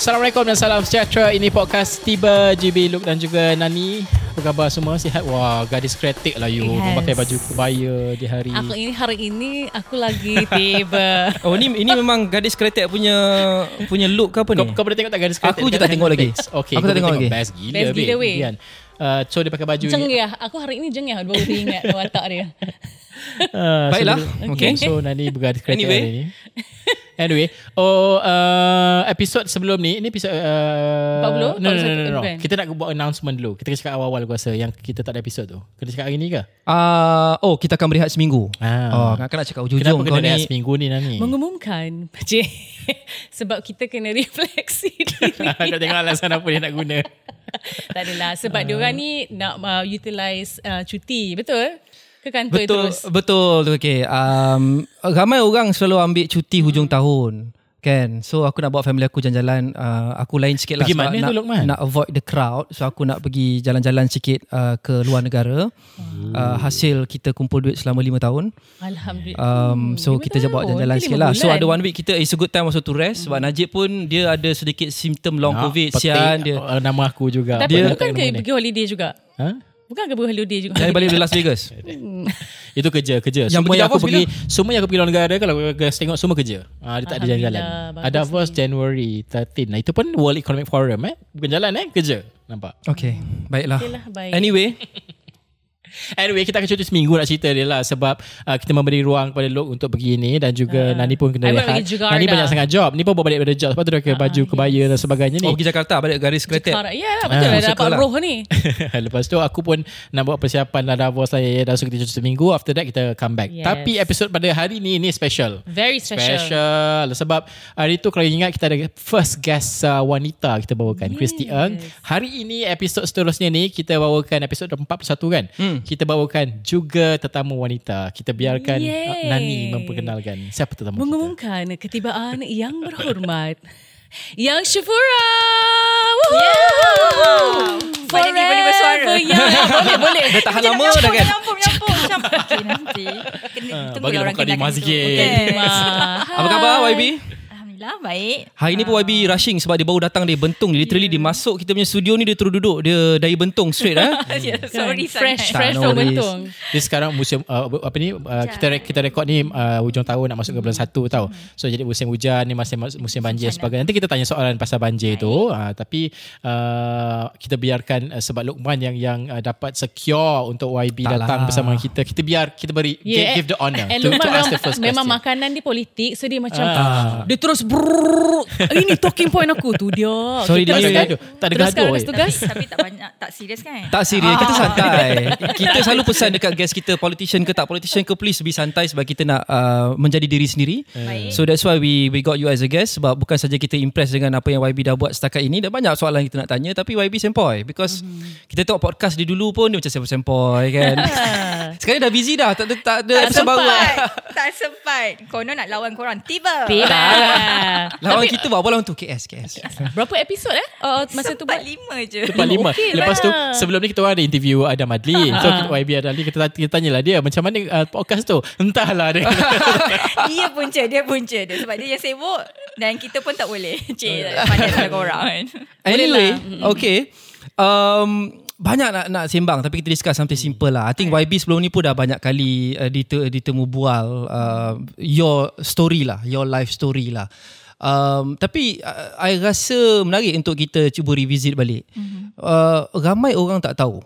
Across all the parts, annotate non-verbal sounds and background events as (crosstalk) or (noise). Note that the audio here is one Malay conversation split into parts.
Assalamualaikum dan salam sejahtera. Ini podcast Tiba GB Look dan juga Nani. Apa khabar semua? Sihat? Wah, gadis kreatik lah you. Yes. Memakai baju kebaya di hari. Aku ini hari ini aku lagi tiba. (laughs) Oh ni ini memang gadis kretek punya punya look ke apa Kau, ni? kau pernah tengok tak gadis kreatik? Aku je tak tengok lagi. Okay, Aku kau tak tengok lagi. Best gila, Best gila, weh. Uh, so dia pakai baju Jengah. Aku hari ini jengah baru ingat watak dia. (laughs) Uh, Baiklah. So, Okay. So Nani bergadis kreatik Anyway. hari ni. (laughs) Anyway, oh uh, episod sebelum ni, ini episod uh, 40? no, no, no, no, no, no. Kita nak buat announcement dulu. Kita cakap awal-awal aku rasa yang kita tak ada episod tu. Kena cakap hari ni ke? Ah, oh kita akan berehat seminggu. Ah. Oh, kan nak cakap Kenapa ujung-ujung kena kau rehat ni. seminggu ni Nani? Mengumumkan. Cik. (laughs) Sebab kita kena refleksi (laughs) diri. nak tengok alasan apa dia nak guna. tak adalah. Sebab uh. diorang ni nak uh, utilize uh, cuti. Betul? Ke kantor Betul terus? betul okey. Um ramai orang selalu ambil cuti hujung tahun. Kan So aku nak bawa family aku jalan-jalan uh, Aku lain sikit lah Pergi mana nak, tu, Luqman? nak avoid the crowd So aku nak pergi jalan-jalan sikit uh, Ke luar negara uh, Hasil kita kumpul duit selama 5 tahun Alhamdulillah. Um, so lima kita je bawa tahun. jalan-jalan sikit lah So ada one week kita It's a good time also to rest Sebab Najib pun Dia ada sedikit simptom long Nak covid petik, Sian dia uh, Nama aku juga. Tapi dia- bukan ke pergi holiday juga? Ha? Bukan ke holiday juga? Dari balik dari Las Vegas (laughs) Itu kerja, kerja. Yang semua yang aku pergi, semua yang aku pergi luar negara kalau guys tengok semua kerja. Ah dia tak ada jalan-jalan. Ada Davos January 13. Nah itu pun World Economic Forum eh. Bukan jalan eh, kerja. Nampak. Okay Baiklah Okey lah, baik. Anyway (laughs) Anyway, kita akan cuti seminggu nak cerita dia lah sebab uh, kita memberi ruang kepada Lok untuk pergi ni dan juga Ah. Nani pun kena buat rehat. Nani banyak sangat job. Ni pun bawa balik daripada job. Sebab tu dia pakai baju kebaya dan sebagainya ni. Oh pergi Jakarta Balik garis Jakarta. Ya, betul Ah, lah. Dapat lah. roh ni. (laughs) Lepas tu aku pun nak buat persiapan lah Davos lah ya, dan so kita cuti seminggu after that kita come back. Yes. Tapi episod pada hari ni ni special. Very special. Special Sebab hari tu kalau ingat Kita ada first guest uh, wanita Kita bawakan yes. Christy Eng Hari ini episod seterusnya ni Kita bawakan episod 41 kan hmm. Kita bawakan juga tetamu wanita Kita biarkan uh, Yay. Nani memperkenalkan Siapa tetamu kita Mengumumkan ketibaan yang berhormat. (laughs) Yang Syafura. Woohoo! Banyak ni boleh bersuara. Forever young. (laughs) boleh, boleh. Dah tahan lama dah kan Menyampur, menyampur, menyampur. Okay, nanti. Kena, Ah, tunggu bagi lah orang kenalkan sikit. dulu. Okay. Ah, Apa khabar YB? Alhamdulillah, baik. Hari ni pun YB rushing Sebab dia baru datang Dia bentung Literally dia masuk Kita punya studio ni Dia terus duduk Dia dari bentung straight eh (laughs) Yeah, Kan, sorry fresh, sangat. fresh Tak, from bentung. Dia sekarang musim uh, apa ni uh, kita re- kita rekod ni uh, hujung tahun nak masuk ke bulan 1 tau. So jadi musim hujan ni masih mas- musim banjir sebagainya. Nanti kita tanya soalan pasal banjir tu. Uh, tapi uh, kita biarkan uh, sebab Luqman yang yang uh, dapat secure untuk YB Tak datang lah. bersama kita. Kita biar kita beri give, give the honor and to, to ask the memang, first memang question. makanan dia politik So dia macam Ah. Dia terus brrrr, Ini talking point aku tu dia Sorry, Kita dia teruskan. gaduh. Tak ada Teruskan gaduh, atas eh. tugas Tapi tak banyak, tak serius kan? Tak serius Kita santai (laughs) Kita selalu pesan dekat guest kita Politician ke tak politician ke Please be santai Sebab kita nak uh, Menjadi diri sendiri Baik. So that's why we we got you as a guest Sebab bukan saja kita impress Dengan apa yang YB dah buat setakat ini Dan banyak soalan kita nak tanya Tapi YB sempoi Because Kita tengok podcast dia dulu pun Dia macam sempoi-sempoi kan (laughs) Sekarang dah busy dah Tak ada, tak ada Tak episode baru sempat. (laughs) tak sempat. Konon nak lawan korang. Tiba. Tiba (laughs) Lawan kita buat apa lawan tu. KS KS Berapa episod eh? Oh, Masa tu buat Sempat lima je. Lepas lima. Okey Lepas tu lah. Sebelum ni kita orang ada interview Adam Adli. So kita, YB Adam Adli kita, kita tanyalah dia Macam mana uh, podcast tu? Entahlah dia. (laughs) Dia punca, dia punca dia. Sebab dia yang sibuk. Dan kita pun tak boleh. Cik, pandai tak korang kan. Anyway Okay um, banyak nak nak sembang tapi kita discuss something simple lah. I think YB sebelum ni pun dah banyak kali uh, ditemu, ditemu bual uh, your story lah, your life story lah. Um, tapi uh, I rasa menarik untuk kita cuba revisit balik. Mm-hmm. Uh, ramai orang tak tahu.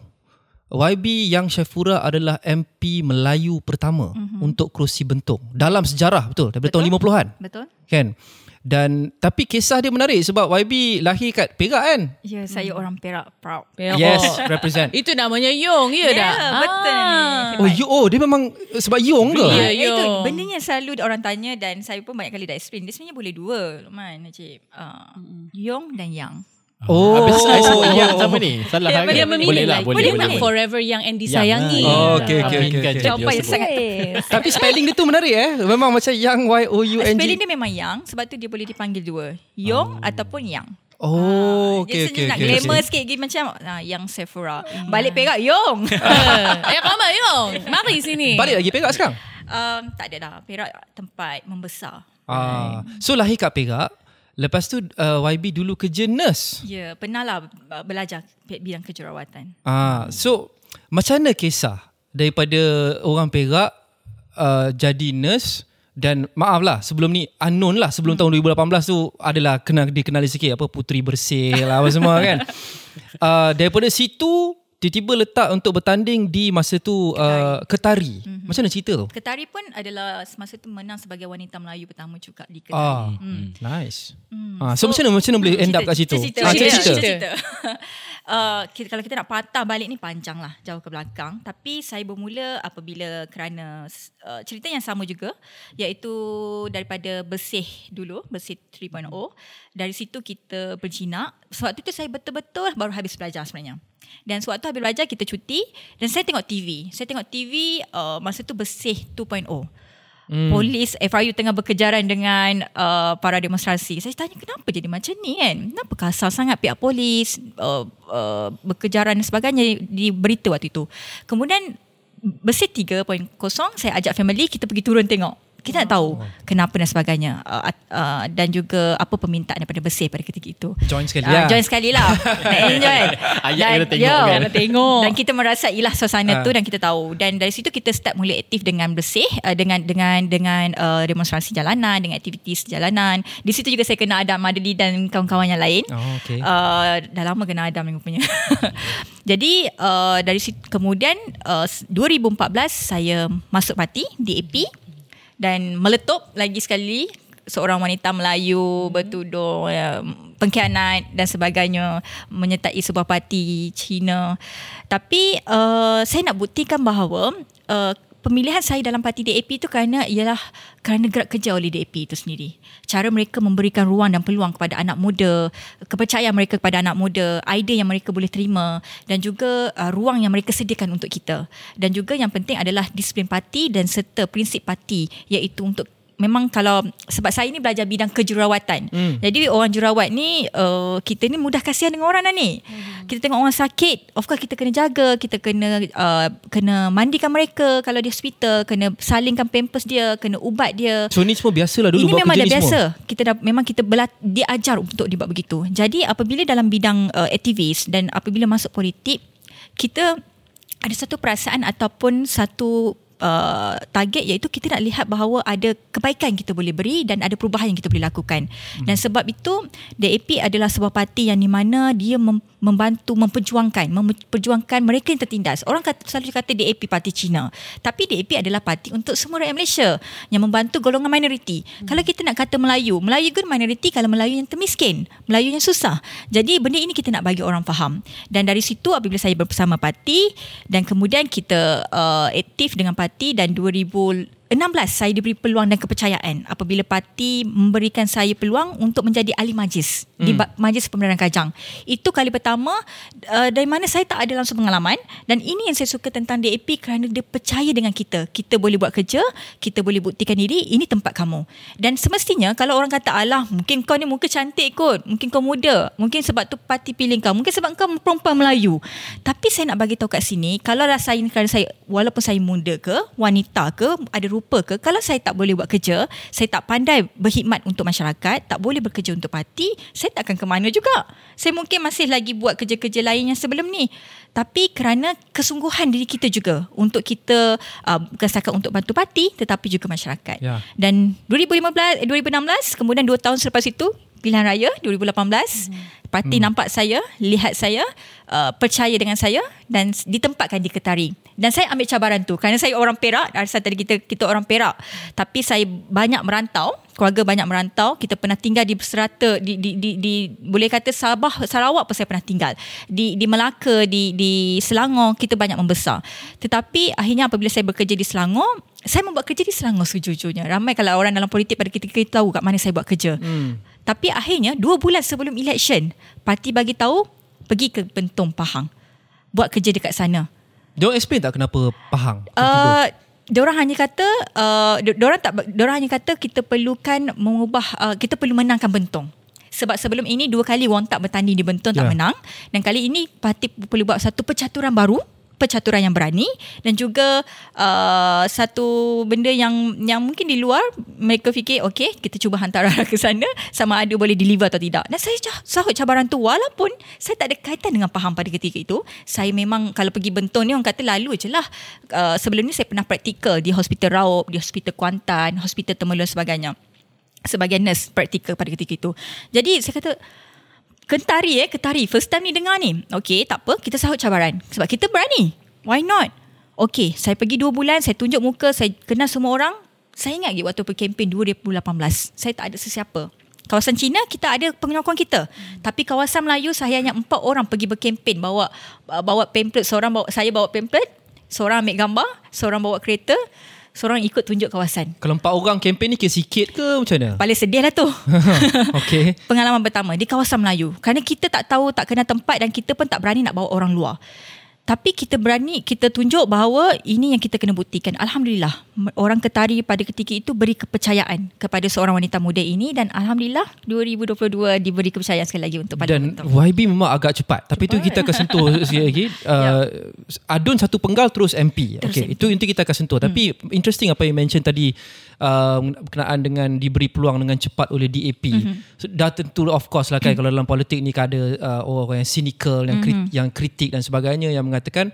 YB yang Syafura adalah MP Melayu pertama mm-hmm. untuk kerusi bentung dalam sejarah betul daripada Betul. tahun 50-an Betul? kan dan tapi kisah dia menarik sebab YB lahir kat Perak kan Ya, saya orang Perak. Proud. Perak. Yes, represent. Itu namanya Yong Ya Ya, dah betul ni. Ah. Oh, you, oh dia memang sebab Yong ke? Ya, Ya, itu yo. benda yang selalu orang tanya dan saya pun banyak kali dah explain. Dia sebenarnya boleh dua, Luqman, Najib. Uh, Yong dan Yang. Oh. Habis saya sebut yang sama ni Salah Ya, ke? Dia memilih Boleh lah Boleh Dia boleh, nak boleh. forever yang and disayangi Oh, okay, okay, okay, okay. dia Jawapan yang sangat Tapi spelling dia tu menarik eh. Memang macam Yang Y O U N Spelling dia memang Yang sebab tu dia boleh dipanggil dua. Yong ataupun Yang. Oh, Dia okay, okay, nak okay. glamour sikit lagi macam ah, yang Sephora. Balik Perak, Yong. (laughs) Eh, Kama, Yong. Mari sini. Balik lagi Perak sekarang? um, tak ada dah. Perak tempat membesar. Ah, so lahir kat Perak. Lepas tu uh, YB dulu kerja nurse. Ya, pernah lah uh, belajar bidang kejurawatan. Ah, so macam mana kisah daripada orang Perak uh, jadi nurse dan maaf lah sebelum ni unknown lah sebelum tahun 2018 tu adalah kena dikenali sikit apa putri bersih lah apa semua kan. Uh, (laughs) daripada situ tiba-tiba letak untuk bertanding di masa tu uh, Ketari. Mm-hmm. Macam mana cerita tu? Ketari pun adalah semasa tu menang sebagai wanita Melayu pertama juga di Ketari. Ah, nice. Ah, so, macam mana macam mana boleh end up kat situ? Cerita, Ah, cerita, cerita. cerita. cerita. (laughs) uh, kita, kalau kita nak patah balik ni panjang lah jauh ke belakang tapi saya bermula apabila kerana uh, cerita yang sama juga iaitu daripada bersih dulu bersih 3.0 dari situ kita berjinak sewaktu tu saya betul-betul baru habis belajar sebenarnya dan sewaktu habis belajar kita cuti dan saya tengok TV saya tengok TV uh, masa tu bersih 2.0 hmm. polis FRU tengah berkejaran dengan uh, para demonstrasi. Saya tanya kenapa jadi macam ni kan? Kenapa kasar sangat pihak polis uh, uh, berkejaran dan sebagainya di berita waktu itu. Kemudian bersih 3.0 saya ajak family kita pergi turun tengok. Kita nak tahu kenapa dan sebagainya uh, uh, dan juga apa permintaan daripada bersih pada ketika itu. Join sekali Ah, lah. Join sekali lah. (laughs) Nak enjoy. Ayat kena tengok yo, kan. Kena tengok. Dan kita merasailah suasana Ah. tu dan kita tahu. Dan dari situ kita start mula aktif dengan bersih uh, dengan dengan dengan uh, demonstrasi jalanan, dengan aktiviti jalanan. Di situ juga saya kenal Adam Madeli dan kawan-kawan yang lain. Oh, okay. Uh, dah lama kenal Adam rupanya. (laughs) Jadi uh, dari situ kemudian uh, 2014 saya masuk parti DAP dan meletup lagi sekali seorang wanita Melayu bertuduh uh, pengkhianat dan sebagainya menyertai sebuah parti Cina. Tapi uh, saya nak buktikan bahawa uh, pemilihan saya dalam parti DAP itu kerana ialah kerana gerak kerja oleh DAP itu sendiri. Cara mereka memberikan ruang dan peluang kepada anak muda, kepercayaan mereka kepada anak muda, idea yang mereka boleh terima dan juga uh, ruang yang mereka sediakan untuk kita. Dan juga yang penting adalah disiplin parti dan serta prinsip parti iaitu untuk memang kalau sebab saya ni belajar bidang kejurawatan. Hmm. Jadi orang jurawat ni uh, kita ni mudah kasihan dengan orang dah ni. Hmm. Kita tengok orang sakit, of course kita kena jaga, kita kena uh, kena mandikan mereka kalau di hospital, kena salingkan pampers dia, kena ubat dia. So ni semua biasalah dulu Ini buat memang dah biasa. semua. Kita dah memang kita belat, diajar untuk dibuat begitu. Jadi apabila dalam bidang uh, aktivis dan apabila masuk politik, kita ada satu perasaan ataupun satu uh, target iaitu kita nak lihat bahawa ada kebaikan kita boleh beri dan ada perubahan yang kita boleh lakukan. Hmm. Dan sebab itu DAP adalah sebuah parti yang di mana dia mem- membantu memperjuangkan memperjuangkan mereka yang tertindas. Orang kata, selalu kata DAP parti Cina. Tapi DAP adalah parti untuk semua rakyat Malaysia yang membantu golongan minoriti. Hmm. Kalau kita nak kata Melayu, Melayu kan minoriti kalau Melayu yang termiskin, Melayu yang susah. Jadi benda ini kita nak bagi orang faham. Dan dari situ apabila saya bersama parti dan kemudian kita uh, aktif dengan parti dan 2016 saya diberi peluang dan kepercayaan apabila parti memberikan saya peluang untuk menjadi ahli majlis hmm. di Majlis Pembenaran Kajang. Itu kali pertama uh, dari mana saya tak ada langsung pengalaman dan ini yang saya suka tentang DAP kerana dia percaya dengan kita. Kita boleh buat kerja, kita boleh buktikan diri, ini tempat kamu. Dan semestinya kalau orang kata alah mungkin kau ni muka cantik kot, mungkin kau muda, mungkin sebab tu parti pilih kau, mungkin sebab kau perempuan Melayu. Tapi saya nak bagi tahu kat sini, kalau lah saya kerana saya walaupun saya muda ke, wanita ke, ada rupa ke, kalau saya tak boleh buat kerja, saya tak pandai berkhidmat untuk masyarakat, tak boleh bekerja untuk parti, saya tak akan ke mana juga. Saya mungkin masih lagi buat kerja-kerja lain yang sebelum ni. Tapi kerana kesungguhan diri kita juga untuk kita uh, bukan setakat untuk bantu parti tetapi juga masyarakat. Ya. Dan 2015 eh, 2016 kemudian 2 tahun selepas itu pilihan raya 2018 hmm. parti hmm. nampak saya, lihat saya, uh, percaya dengan saya dan ditempatkan di Ketari. Dan saya ambil cabaran tu kerana saya orang Perak, asal tadi kita kita orang Perak. Tapi saya banyak merantau, keluarga banyak merantau. Kita pernah tinggal di serata di di di, di boleh kata Sabah, Sarawak pun saya pernah tinggal. Di di Melaka, di di Selangor kita banyak membesar. Tetapi akhirnya apabila saya bekerja di Selangor, saya membuat kerja di Selangor sejujurnya. Ramai kalau orang dalam politik pada kita, kita tahu kat mana saya buat kerja. Hmm. Tapi akhirnya dua bulan sebelum election, parti bagi tahu pergi ke Bentong Pahang. Buat kerja dekat sana. Diorang explain tak kenapa Pahang? Uh, Diorang hanya kata uh, di- diorang tak diorang hanya kata kita perlukan mengubah uh, kita perlu menangkan Bentong. Sebab sebelum ini dua kali Wong tak bertanding di Bentong yeah. tak Ya. menang dan kali ini parti perlu buat satu percaturan baru percaturan yang berani dan juga uh, satu benda yang yang mungkin di luar mereka fikir okey kita cuba hantar arah ke sana sama ada boleh deliver atau tidak. Dan saya sahut cabaran tu. Walaupun saya tak ada kaitan dengan faham pada ketika itu saya memang kalau pergi Bentong ni orang kata lalu je lah. Uh, sebelum ni saya pernah praktikal di Hospital Raup di Hospital Kuantan Hospital Temerloh dan sebagainya. Sebagai nurse praktikal pada ketika itu. Jadi saya kata Kentari eh, ketari. First time ni dengar ni. Okay, tak apa. Kita sahut cabaran. Sebab kita berani. Why not? Okay, saya pergi dua bulan, saya tunjuk muka, saya kenal semua orang. Saya ingat lagi waktu pergi kempen 2018. Saya tak ada sesiapa. Kawasan Cina, kita ada penyokong kita. Hmm. Tapi kawasan Melayu, saya hanya empat orang pergi berkempen. Bawa bawa pamphlet. Seorang bawa, saya bawa pamphlet. Seorang ambil gambar. Seorang bawa kereta. Seorang ikut tunjuk kawasan. Kalau empat orang kempen ni ke sikit ke macam mana? Paling sedih lah tu. (laughs) okay. (laughs) pengalaman pertama di kawasan Melayu. Kerana kita tak tahu, tak kenal tempat dan kita pun tak berani nak bawa orang luar. Tapi kita berani, kita tunjuk bahawa ini yang kita kena buktikan. Alhamdulillah, orang Ketari pada ketika itu beri kepercayaan kepada seorang wanita muda ini dan Alhamdulillah 2022 diberi kepercayaan sekali lagi untuk pada Dan YB memang agak cepat. Tapi itu kita akan sentuh (laughs) sikit lagi. Uh, Adun satu penggal terus MP. Terus okay, MP. itu itu kita akan sentuh. Tapi interesting apa yang mention tadi uh, berkenaan dengan diberi peluang dengan cepat oleh DAP. So, dah tentu of course lah kan kalau dalam politik ni kan ada uh, orang yang cynical, yang krit, yang kritik dan sebagainya yang mengatakan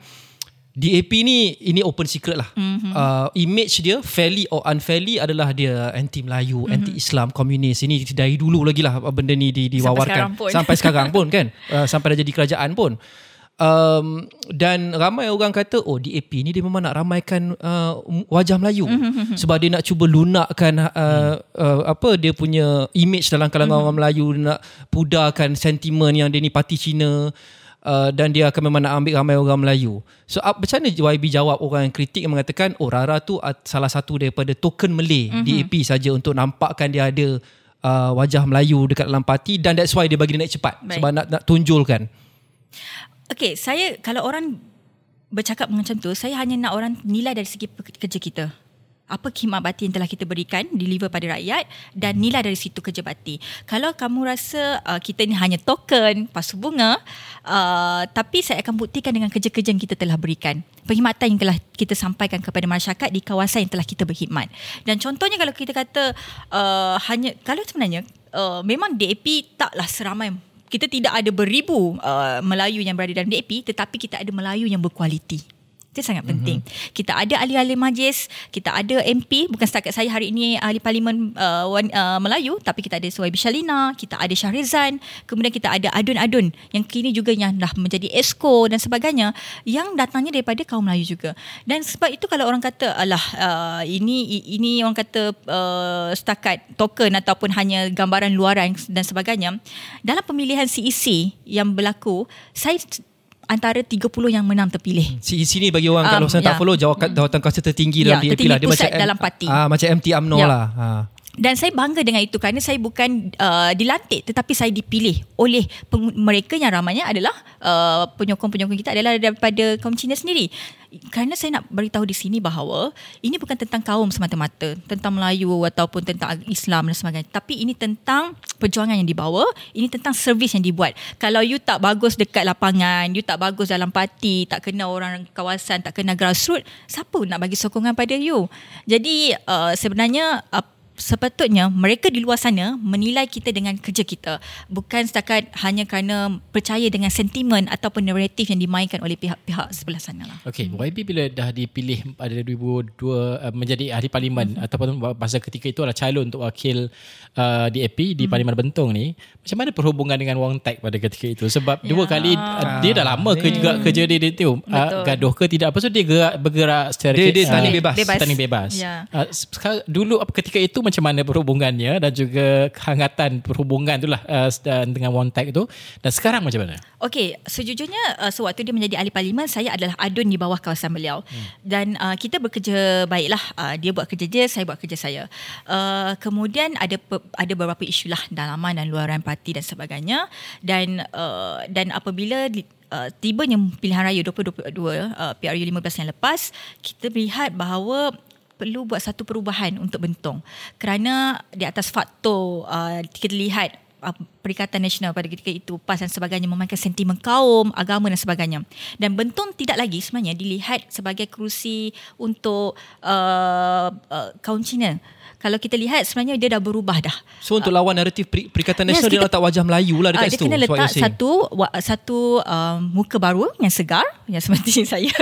DAP ni ini open secret lah. Mm-hmm. Uh, image dia fairly or unfairly adalah dia anti Melayu, mm-hmm. anti Islam, komunis. Ini dari dulu lagi lah benda ni di, sekarang diwawarkan pun. sampai sekarang pun kan. (laughs) Uh, sampai dah jadi kerajaan pun. Um, dan ramai orang kata oh DAP ni dia memang nak ramaikan uh, wajah Melayu (laughs) sebab dia nak cuba lunakkan uh, uh, apa dia punya image dalam kalangan (laughs) orang Melayu nak pudarkan sentimen yang dia ni parti Cina uh, dan dia akan memang nak ambil ramai orang Melayu. So uh, macam mana YB jawab orang yang kritik yang mengatakan oh Rara tu uh, salah satu daripada token Malay (laughs) mm-hmm. DAP saja untuk nampakkan dia ada uh, wajah Melayu dekat dalam parti dan that's why dia bagi dia naik cepat Baik. sebab nak nak tunjulkan. Okey, saya kalau orang bercakap macam tu, saya hanya nak orang nilai dari segi kerja kita. Apa khidmat bakti yang telah kita berikan, deliver pada rakyat dan nilai dari situ kerja bakti. Kalau kamu rasa uh, kita ni hanya token, pasu bunga, uh, tapi saya akan buktikan dengan kerja-kerja yang kita telah berikan. Perkhidmatan yang telah kita sampaikan kepada masyarakat di kawasan yang telah kita berkhidmat. Dan contohnya kalau kita kata uh, hanya, kalau sebenarnya uh, memang DAP taklah seramai kita tidak ada beribu uh, Melayu yang berada dalam DAP tetapi kita ada Melayu yang berkualiti. Itu sangat penting. Mm-hmm. Kita ada ahli-ahli majlis, kita ada MP, bukan setakat saya hari ini ahli parlimen uh, wan, uh, Melayu, tapi kita ada Suwaibi Shalina, kita ada Syahrizan, kemudian kita ada adun-adun yang kini juga yang dah menjadi esko dan sebagainya yang datangnya daripada kaum Melayu juga. Dan sebab itu kalau orang kata alah uh, ini ini orang kata uh, setakat token ataupun hanya gambaran luaran dan sebagainya, dalam pemilihan CEC yang berlaku, saya antara 30 yang menang terpilih. Si sini bagi orang um, kalau saya tak ya. follow jawatan, jawatan kuasa tertinggi Ya, dalam DAP lah dia macam dalam parti. Ah macam MT UMNO Ya. lah. Ha. Dan saya bangga dengan itu kerana saya bukan uh, dilantik tetapi saya dipilih oleh peng- mereka yang ramainya adalah uh, penyokong-penyokong kita adalah daripada kaum Cina sendiri. Kerana saya nak beritahu di sini bahawa ini bukan tentang kaum semata-mata, tentang Melayu ataupun tentang Islam dan sebagainya. Tapi ini tentang perjuangan yang dibawa, ini tentang servis yang dibuat. Kalau you tak bagus dekat lapangan, you tak bagus dalam parti, tak kenal orang kawasan, tak kenal grassroots, siapa nak bagi sokongan pada you? Jadi uh, sebenarnya uh, sepatutnya mereka di luar sana menilai kita dengan kerja kita bukan setakat hanya kerana percaya dengan sentimen ataupun naratif yang dimainkan oleh pihak-pihak sebelah sana lah. Okey, hmm. YB bila dah dipilih pada 2002 uh, menjadi ahli parlimen hmm. ataupun masa ketika itu adalah calon untuk wakil uh, DAP di hmm. Parlimen Bentong ni, macam mana perhubungan dengan Wong Tak pada ketika itu? Sebab ya. dua kali uh, dia dah lama ke juga kerja dia dia tu. Uh, gaduh ke tidak apa so dia gerak, bergerak secara Dia- dia uh, bebas. Bebas. Tanding bebas. Ya. Uh, sekarang, dulu ketika itu macam mana perhubungannya dan juga kehangatan perhubungan itulah uh, dan dengan Wong Tak tu dan sekarang macam mana? Okey, sejujurnya uh, sewaktu dia menjadi ahli parlimen, saya adalah adun di bawah kawasan beliau. Hmm. Dan uh, kita bekerja baiklah. Uh, dia buat kerja dia, saya buat kerja saya. Uh, kemudian ada pe- ada beberapa isu lah dalaman dan luaran parti dan sebagainya. Dan uh, dan apabila di, uh, tibanya pilihan raya 2022 uh, PRU 15 yang lepas, kita melihat bahawa perlu buat satu perubahan untuk Bentong kerana di atas faktor uh, kita lihat uh, Perikatan Nasional pada ketika itu PAS dan sebagainya memainkan sentimen kaum, agama dan sebagainya. Dan Bentong tidak lagi sebenarnya dilihat sebagai kerusi untuk uh, uh, kaum Cina. Kalau kita lihat sebenarnya dia dah berubah dah. So untuk lawan naratif Peri- Perikatan Yes, Nasional dia kita- letak wajah Melayu lah Ah, dekat dia situ. kena That's what letak satu wa, satu um, muka baru yang segar yang seperti (laughs) saya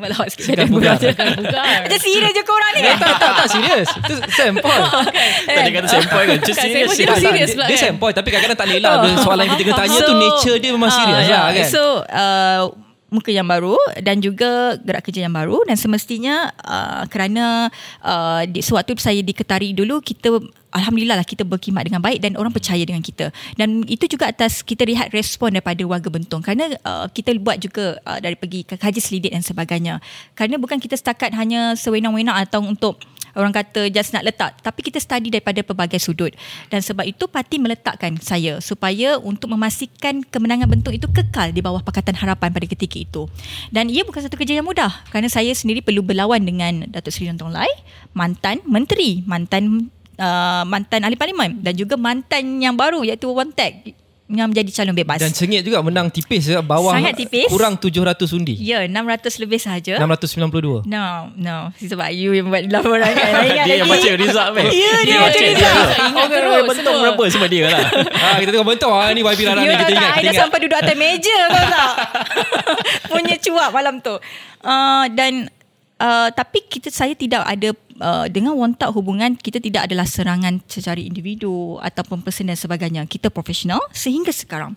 melawat sikit Segar bugar. Segar bugar. Macam serius je korang ni kan tak, tak, tak, serius. Itu sampel. (laughs) Tadi kata sempoi kan. Just sempoi serius dia, pula dia kan? sampel tapi kadang-kadang tak elak oh. soalan yang kita kena tanya tu nature dia memang ah, serius lah kan. So uh, muka yang baru dan juga gerak kerja yang baru dan semestinya uh, kerana uh, di, sewaktu saya diketari dulu kita Alhamdulillah lah kita berkhidmat dengan baik dan orang percaya dengan kita. Dan itu juga atas kita lihat respon daripada warga Bentong kerana uh, kita buat juga uh, dari pergi kaji selidik dan sebagainya. Kerana bukan kita setakat hanya sewenang-wenang atau untuk orang kata just nak letak. Tapi kita study daripada pelbagai sudut. Dan sebab itu parti meletakkan saya supaya untuk memastikan kemenangan bentuk itu kekal di bawah Pakatan Harapan pada ketika itu. Dan ia bukan satu kerja yang mudah kerana saya sendiri perlu berlawan dengan Datuk Seri Dantong Lai mantan menteri mantan uh, mantan ahli parlimen dan juga mantan yang baru iaitu Wontek yang menjadi calon bebas Dan sengit juga menang tipis ya, bawah Sangat tipis. kurang 700 undi. ya 600 lebih sahaja 692. No, no. Sebab you yang buat laporan kan. (laughs) Dia yang lagi. baca result kan. Ya, dia Dia baca result. dia. Ingat Oh, terus bentuk semua. berapa semua dia lah. ha, (laughs) kita tengok bentuk ah ni YB Rara ni tahu kita ingat kita ingat. sampai duduk atas meja kau tak? (laughs) Punya cuap malam tu. Uh, dan uh, tapi kita saya tidak ada uh, dengan wontak hubungan kita tidak adalah serangan secara individu ataupun person dan sebagainya. Kita profesional sehingga sekarang.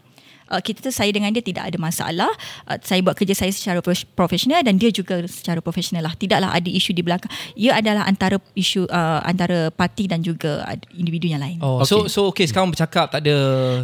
Uh, kita tu saya dengan dia tidak ada masalah. Uh, saya buat kerja saya secara profesional dan dia juga secara profesional lah. Tidaklah ada isu di belakang. Ia adalah antara isu uh, antara parti dan juga uh, individu yang lain. Oh, so so okay sekarang bercakap tak ada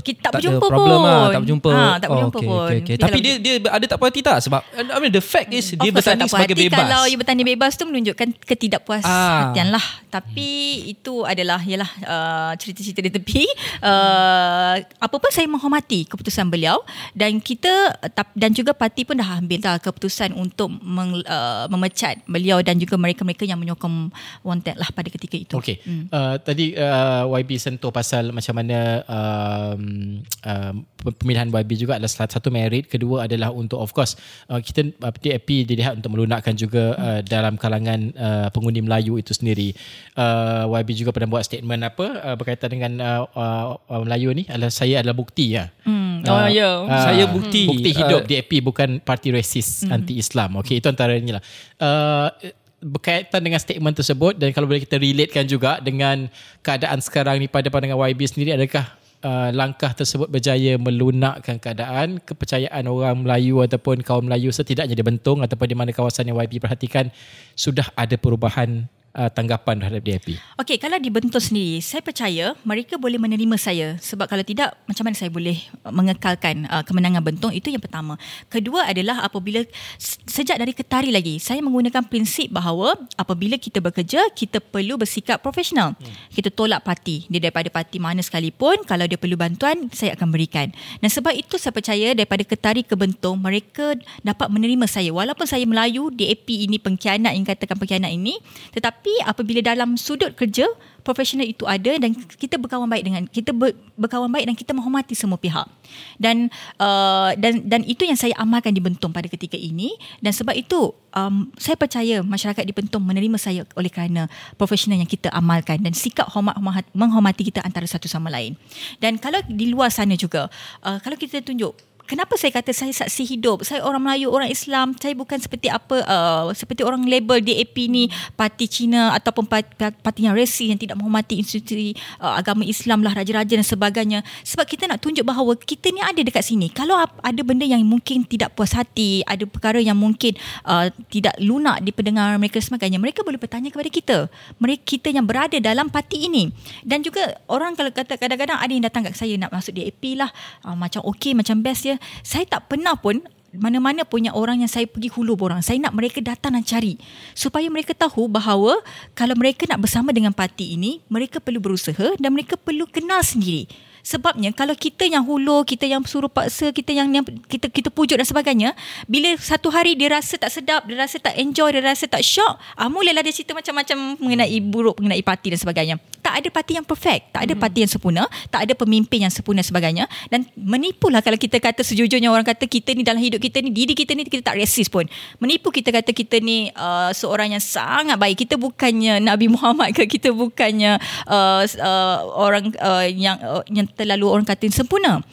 Kita tak ada berjumpa problem pun. lah, tak berjumpa. Ha, tak Oh, berjumpa okay, pun. Okay, okay. Tapi dia dia ada tak puas hati tak sebab I mean the fact is dia bertanding lah, tak puas sebagai bebas. Kalau you bertanding bebas tu menunjukkan ketidakpuashatian Ah. lah. Tapi itu adalah ialah uh, cerita-cerita di tepi. Uh, apa pun saya menghormati keputusan beliau dan kita dan juga parti pun dah ambil dah keputusan untuk meng, uh, memecat beliau dan juga mereka-mereka yang menyokong Wanted lah pada ketika itu. Okay. Hmm. Uh, tadi uh, YB sentuh pasal macam mana um, um, pemilihan YB juga adalah salah satu merit. Kedua adalah untuk of course uh, kita uh, DAP dilihat untuk melunakkan juga uh, dalam kalangan uh, pengundi Melayu itu sendiri. Uh, YB juga pernah buat statement apa uh, berkaitan dengan uh, uh, uh, Melayu ni adalah saya adalah bukti ya. Hmm. Oh, ya. Saya bukti, Bukti hidup uh, DAP bukan parti resis anti-Islam. Okey itu antaranya lah. Uh, berkaitan dengan statement tersebut dan kalau boleh kita relatekan juga dengan keadaan sekarang ni pada pandangan YB sendiri adakah uh, langkah tersebut berjaya melunakkan keadaan kepercayaan orang Melayu ataupun kaum Melayu setidaknya di Bentong ataupun di mana kawasan yang YB perhatikan sudah ada perubahan uh, tanggapan terhadap DAP. Okey, kalau dibentuk sendiri, saya percaya mereka boleh menerima saya sebab kalau tidak macam mana saya boleh mengekalkan uh, kemenangan Bentong itu yang pertama. Kedua adalah apabila se- sejak dari ketari lagi, saya menggunakan prinsip bahawa apabila kita bekerja, kita perlu bersikap profesional. Kita tolak parti. Dia daripada parti mana sekalipun, kalau dia perlu bantuan, saya akan berikan. Dan sebab itu saya percaya daripada ketari ke Bentong, mereka dapat menerima saya. Walaupun saya Melayu, DAP ini pengkhianat yang katakan pengkhianat ini, tetapi apabila dalam sudut kerja profesional itu ada dan kita berkawan baik dengan kita ber, berkawan baik dan kita menghormati semua pihak. Dan uh, dan dan itu yang saya amalkan di Bentong pada ketika ini. Dan sebab itu um, saya percaya masyarakat di Bentong menerima saya oleh kerana profesional yang kita amalkan dan sikap hormat- menghormati kita antara satu sama lain. Dan kalau di luar sana juga uh, kalau kita tunjuk Kenapa saya kata saya saksi hidup? Saya orang Melayu, orang Islam. Saya bukan seperti apa uh, seperti orang label DAP ni parti Cina ataupun parti, yang resi yang tidak menghormati institusi uh, agama Islam lah raja-raja dan sebagainya. Sebab kita nak tunjuk bahawa kita ni ada dekat sini. Kalau ada benda yang mungkin tidak puas hati, ada perkara yang mungkin uh, tidak lunak di pendengar mereka sebagainya, mereka boleh bertanya kepada kita. Mereka kita yang berada dalam parti ini. Dan juga orang kalau kata kadang-kadang ada yang datang kat saya nak masuk DAP lah, uh, macam okey, macam best ya. Saya tak pernah pun mana-mana punya orang yang saya pergi hulu borang. Saya nak mereka datang dan cari. Supaya mereka tahu bahawa kalau mereka nak bersama dengan parti ini, mereka perlu berusaha dan mereka perlu kenal sendiri. Sebabnya kalau kita yang hulur, kita yang suruh paksa, kita yang, yang kita kita pujuk dan sebagainya, bila satu hari dia rasa tak sedap, dia rasa tak enjoy, dia rasa tak shock, ah mulalah dia cerita macam-macam mengenai buruk, mengenai parti dan sebagainya. Tak ada parti yang perfect, tak ada parti yang sempurna, tak ada pemimpin yang sempurna dan sebagainya dan menipulah kalau kita kata sejujurnya orang kata kita ni dalam hidup kita ni diri kita ni kita tak resis pun. Menipu kita kata kita ni uh, seorang yang sangat baik. Kita bukannya Nabi Muhammad ke kita bukannya uh, uh, orang uh, yang uh, yang terlalu orang kata sempurna.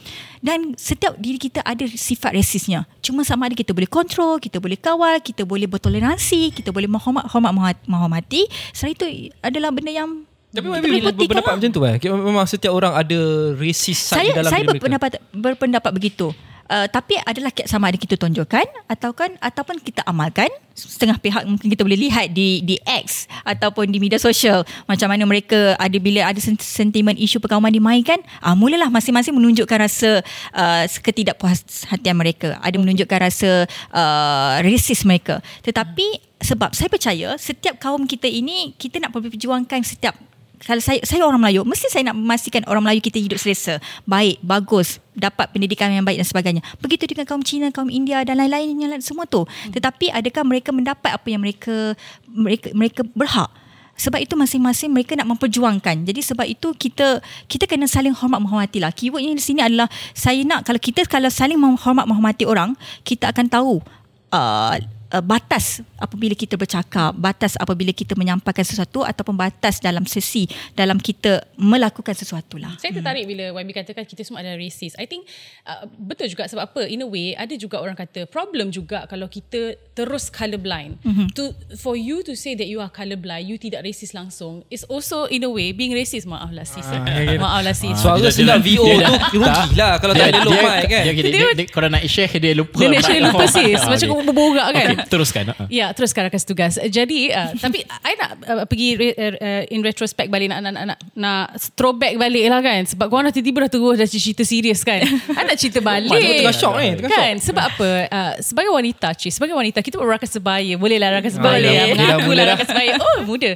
Dan setiap diri kita ada sifat resisnya. Cuma sama ada kita boleh kontrol, kita boleh kawal, kita boleh bertoleransi, kita boleh menghormat, hormat, menghormati. Selain itu adalah benda yang Tapi kita boleh berpendapat lah. macam tu eh. Memang setiap orang ada racist side saya dalam saya diri mereka. berpendapat berpendapat begitu. Uh, tapi adalah sama ada kita tunjukkan ataupun ataupun kita amalkan setengah pihak mungkin kita boleh lihat di di X ataupun di media sosial macam mana mereka ada bila ada sen- sentimen isu perkauman dimainkan ah mulalah masing-masing menunjukkan rasa uh, ketidakpuashatian mereka ada menunjukkan rasa uh, racist mereka tetapi sebab saya percaya setiap kaum kita ini kita nak memperjuangkan setiap kalau saya saya orang Melayu mesti saya nak memastikan orang Melayu kita hidup selesa baik bagus dapat pendidikan yang baik dan sebagainya begitu dengan kaum Cina kaum India dan lain-lain yang lain semua tu tetapi adakah mereka mendapat apa yang mereka mereka mereka berhak sebab itu masing-masing mereka nak memperjuangkan. Jadi sebab itu kita kita kena saling hormat menghormati lah. Keywordnya di sini adalah saya nak kalau kita kalau saling menghormat menghormati orang, kita akan tahu uh, uh, batas apabila kita bercakap, batas apabila kita menyampaikan sesuatu ataupun batas dalam sesi dalam kita melakukan sesuatu lah. Saya tertarik bila YB katakan kita semua adalah racist. I think uh, betul juga sebab apa? In a way, ada juga orang kata problem juga kalau kita terus colourblind. Mm-hmm. To for you to say that you are colourblind, you tidak racist langsung is also in a way being racist. Maaflah sis. Ah, Maaflah sis. Suara dia- sedap dia- VO dia- tu rugilah kalau tak ada low mic kan. Dia, dia, dia, dia, kalau nak share dia lupa. Dia actually lupa sis. Ah, Macam kau berborak kan? Teruskan. ah. Ya, teruskan rakan tugas. Jadi, uh, (laughs) tapi I nak uh, pergi re, uh, in retrospect balik nak, nak, nak, nak, nak throwback balik lah kan. Sebab korang dah tiba-tiba dah terus dah cerita serius kan. (laughs) I nak cerita balik. Mak, tengah- shock ni, tengah kan? Sebab apa? Uh, sebagai wanita, Cik, sebagai wanita, kita berrakan sebaya. Boleh lah rakan sebaya. Boleh. Mengaku lah dah. rakan sebaya. Oh, muda.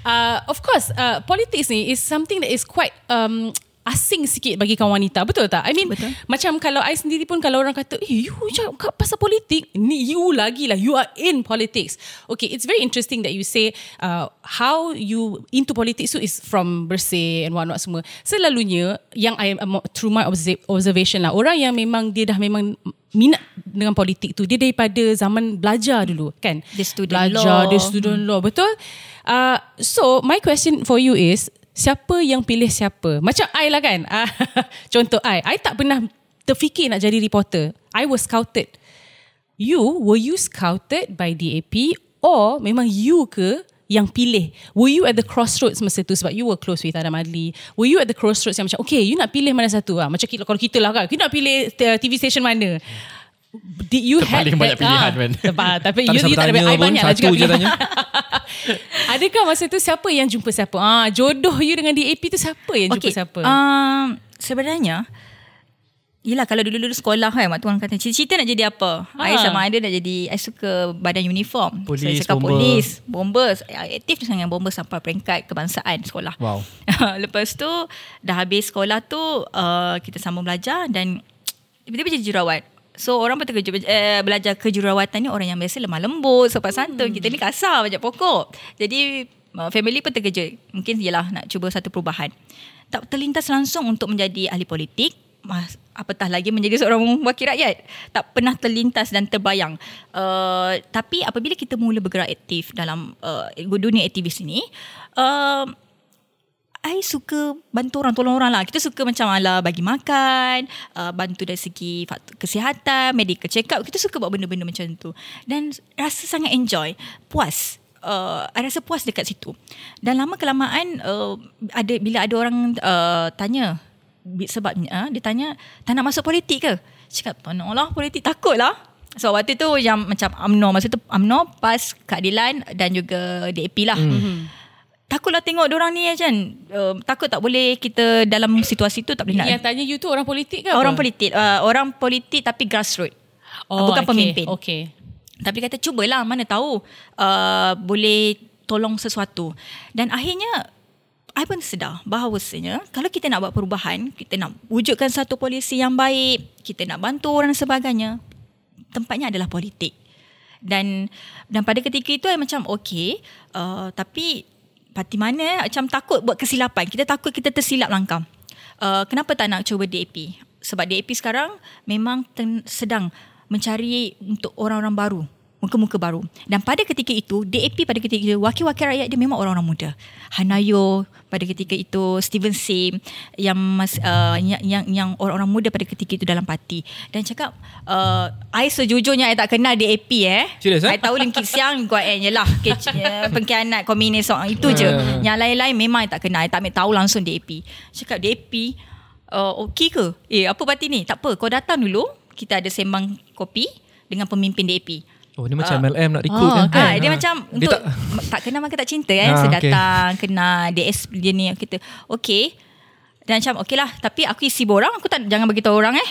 Uh, of course, uh, politics ni is something that is quite... Um, asing sikit bagi kaum wanita. Betul tak? I mean Betul. macam kalau I sendiri pun kalau orang kata eh you cakap pasal politik. Ni you lagi lah. You are in politics. Okay it's very interesting that you say uh, how you into politics tu is from bersih and whatnot semua. Selalunya yang I through my observ- observation lah orang yang memang dia dah memang minat dengan politik tu dia daripada zaman belajar dulu kan? Dia student belajar law. dia student law. Betul? Uh, so my question for you is siapa yang pilih siapa? Macam I lah kan. Ah, (laughs) contoh I. I tak pernah terfikir nak jadi reporter. I was scouted. You were you scouted by DAP or memang you ke yang pilih? Were you at the crossroads masa tu? Sebab you were close with Adam Adli. Were you at the crossroads yang macam Okay you nak pilih mana satu? Ah Macam kalau kita lah kan. Kita nak pilih uh, TV station mana Did you Terpaling had banyak pilihan, ah, man. terpa- Tapi (laughs) Tak you, you tak ada I banyak lah satu juga je pilihan. tanya. (laughs) Adakah masa tu Siapa yang jumpa siapa ah, Jodoh you dengan DAP tu Siapa yang jumpa siapa Um, sebenarnya Yelah kalau dulu-dulu sekolah kan Waktu orang kata Cita-cita nak jadi apa Ha. ha. I sama ada nak jadi I suka badan uniform Polis, Saya suka bomber. polis Bomber Aktif sangat bomber Sampai peringkat kebangsaan sekolah Wow. (laughs) Lepas tu Dah habis sekolah tu uh, Kita sambung belajar Dan (tsk) Tiba-tiba jadi jurawat So orang pun terkejut. Eh, Belajar kejurawatan ni Orang yang biasa lemah lembut Sopan santun. Hmm. Kita ni kasar Banyak pokok. Jadi uh, Family pun terkejut. Mungkin yelah Nak cuba satu perubahan. Tak terlintas langsung Untuk menjadi ahli politik Mas, apatah lagi menjadi seorang wakil rakyat. Tak pernah terlintas dan terbayang. Uh, tapi apabila kita mula bergerak aktif dalam uh, dunia aktivis ini uh, I suka bantu orang, tolong orang lah. Kita suka macam ala bagi makan, uh, bantu dari segi faktor kesihatan, medical check up. Kita suka buat benda-benda macam tu. Dan rasa sangat enjoy, puas. Uh, I rasa puas dekat situ. Dan lama kelamaan uh, ada bila ada orang uh, tanya sebabnya uh, dia tanya tak nak masuk politik ke? Cakap tak nak lah politik takut lah. So waktu tu yang macam UMNO masa tu UMNO PAS keadilan dan juga DAP lah. Mm. Takutlah tengok orang ni kan. Uh, takut tak boleh kita dalam situasi tu tak boleh nak. Yang tanya you tu orang politik ke apa? Orang politik, uh, orang politik tapi grassroots. oh, bukan okay. pemimpin. Okay Tapi kata cubalah mana tahu uh, boleh tolong sesuatu. Dan akhirnya I pun sedar bahawasanya kalau kita nak buat perubahan, kita nak wujudkan satu polisi yang baik, kita nak bantu orang dan sebagainya, tempatnya adalah politik. Dan dan pada ketika itu I macam okay, uh, tapi parti mana macam takut buat kesilapan. Kita takut kita tersilap langkah. Uh, kenapa tak nak cuba DAP? Sebab DAP sekarang memang ten, sedang mencari untuk orang-orang baru muka-muka baru. Dan pada ketika itu, DAP pada ketika itu, wakil-wakil rakyat dia memang orang-orang muda. Hanayo pada ketika itu, Steven Sim yang mas, uh, yang, yang yang orang-orang muda pada ketika itu dalam parti. Dan cakap, uh, I sejujurnya I tak kenal DAP eh. Serius, eh? I tahu Lim Kit Siang kau eh je lah. (laughs) Pengkhianat komunis orang itu je. Yang lain-lain memang I tak kenal. I tak ambil tahu langsung DAP. Cakap DAP, uh, okey ke? Eh, apa parti ni? Tak apa, kau datang dulu. Kita ada sembang kopi dengan pemimpin DAP. Oh ni macam MLM nak recruit Ah, kan? Ah, dia macam Dia untuk tak- tak, tak kenal maka tak cinta kan. Ah, so okay. datang kenal DS dia ni kita okey. Dan macam okey lah tapi aku isi borang aku tak jangan bagi tahu orang eh.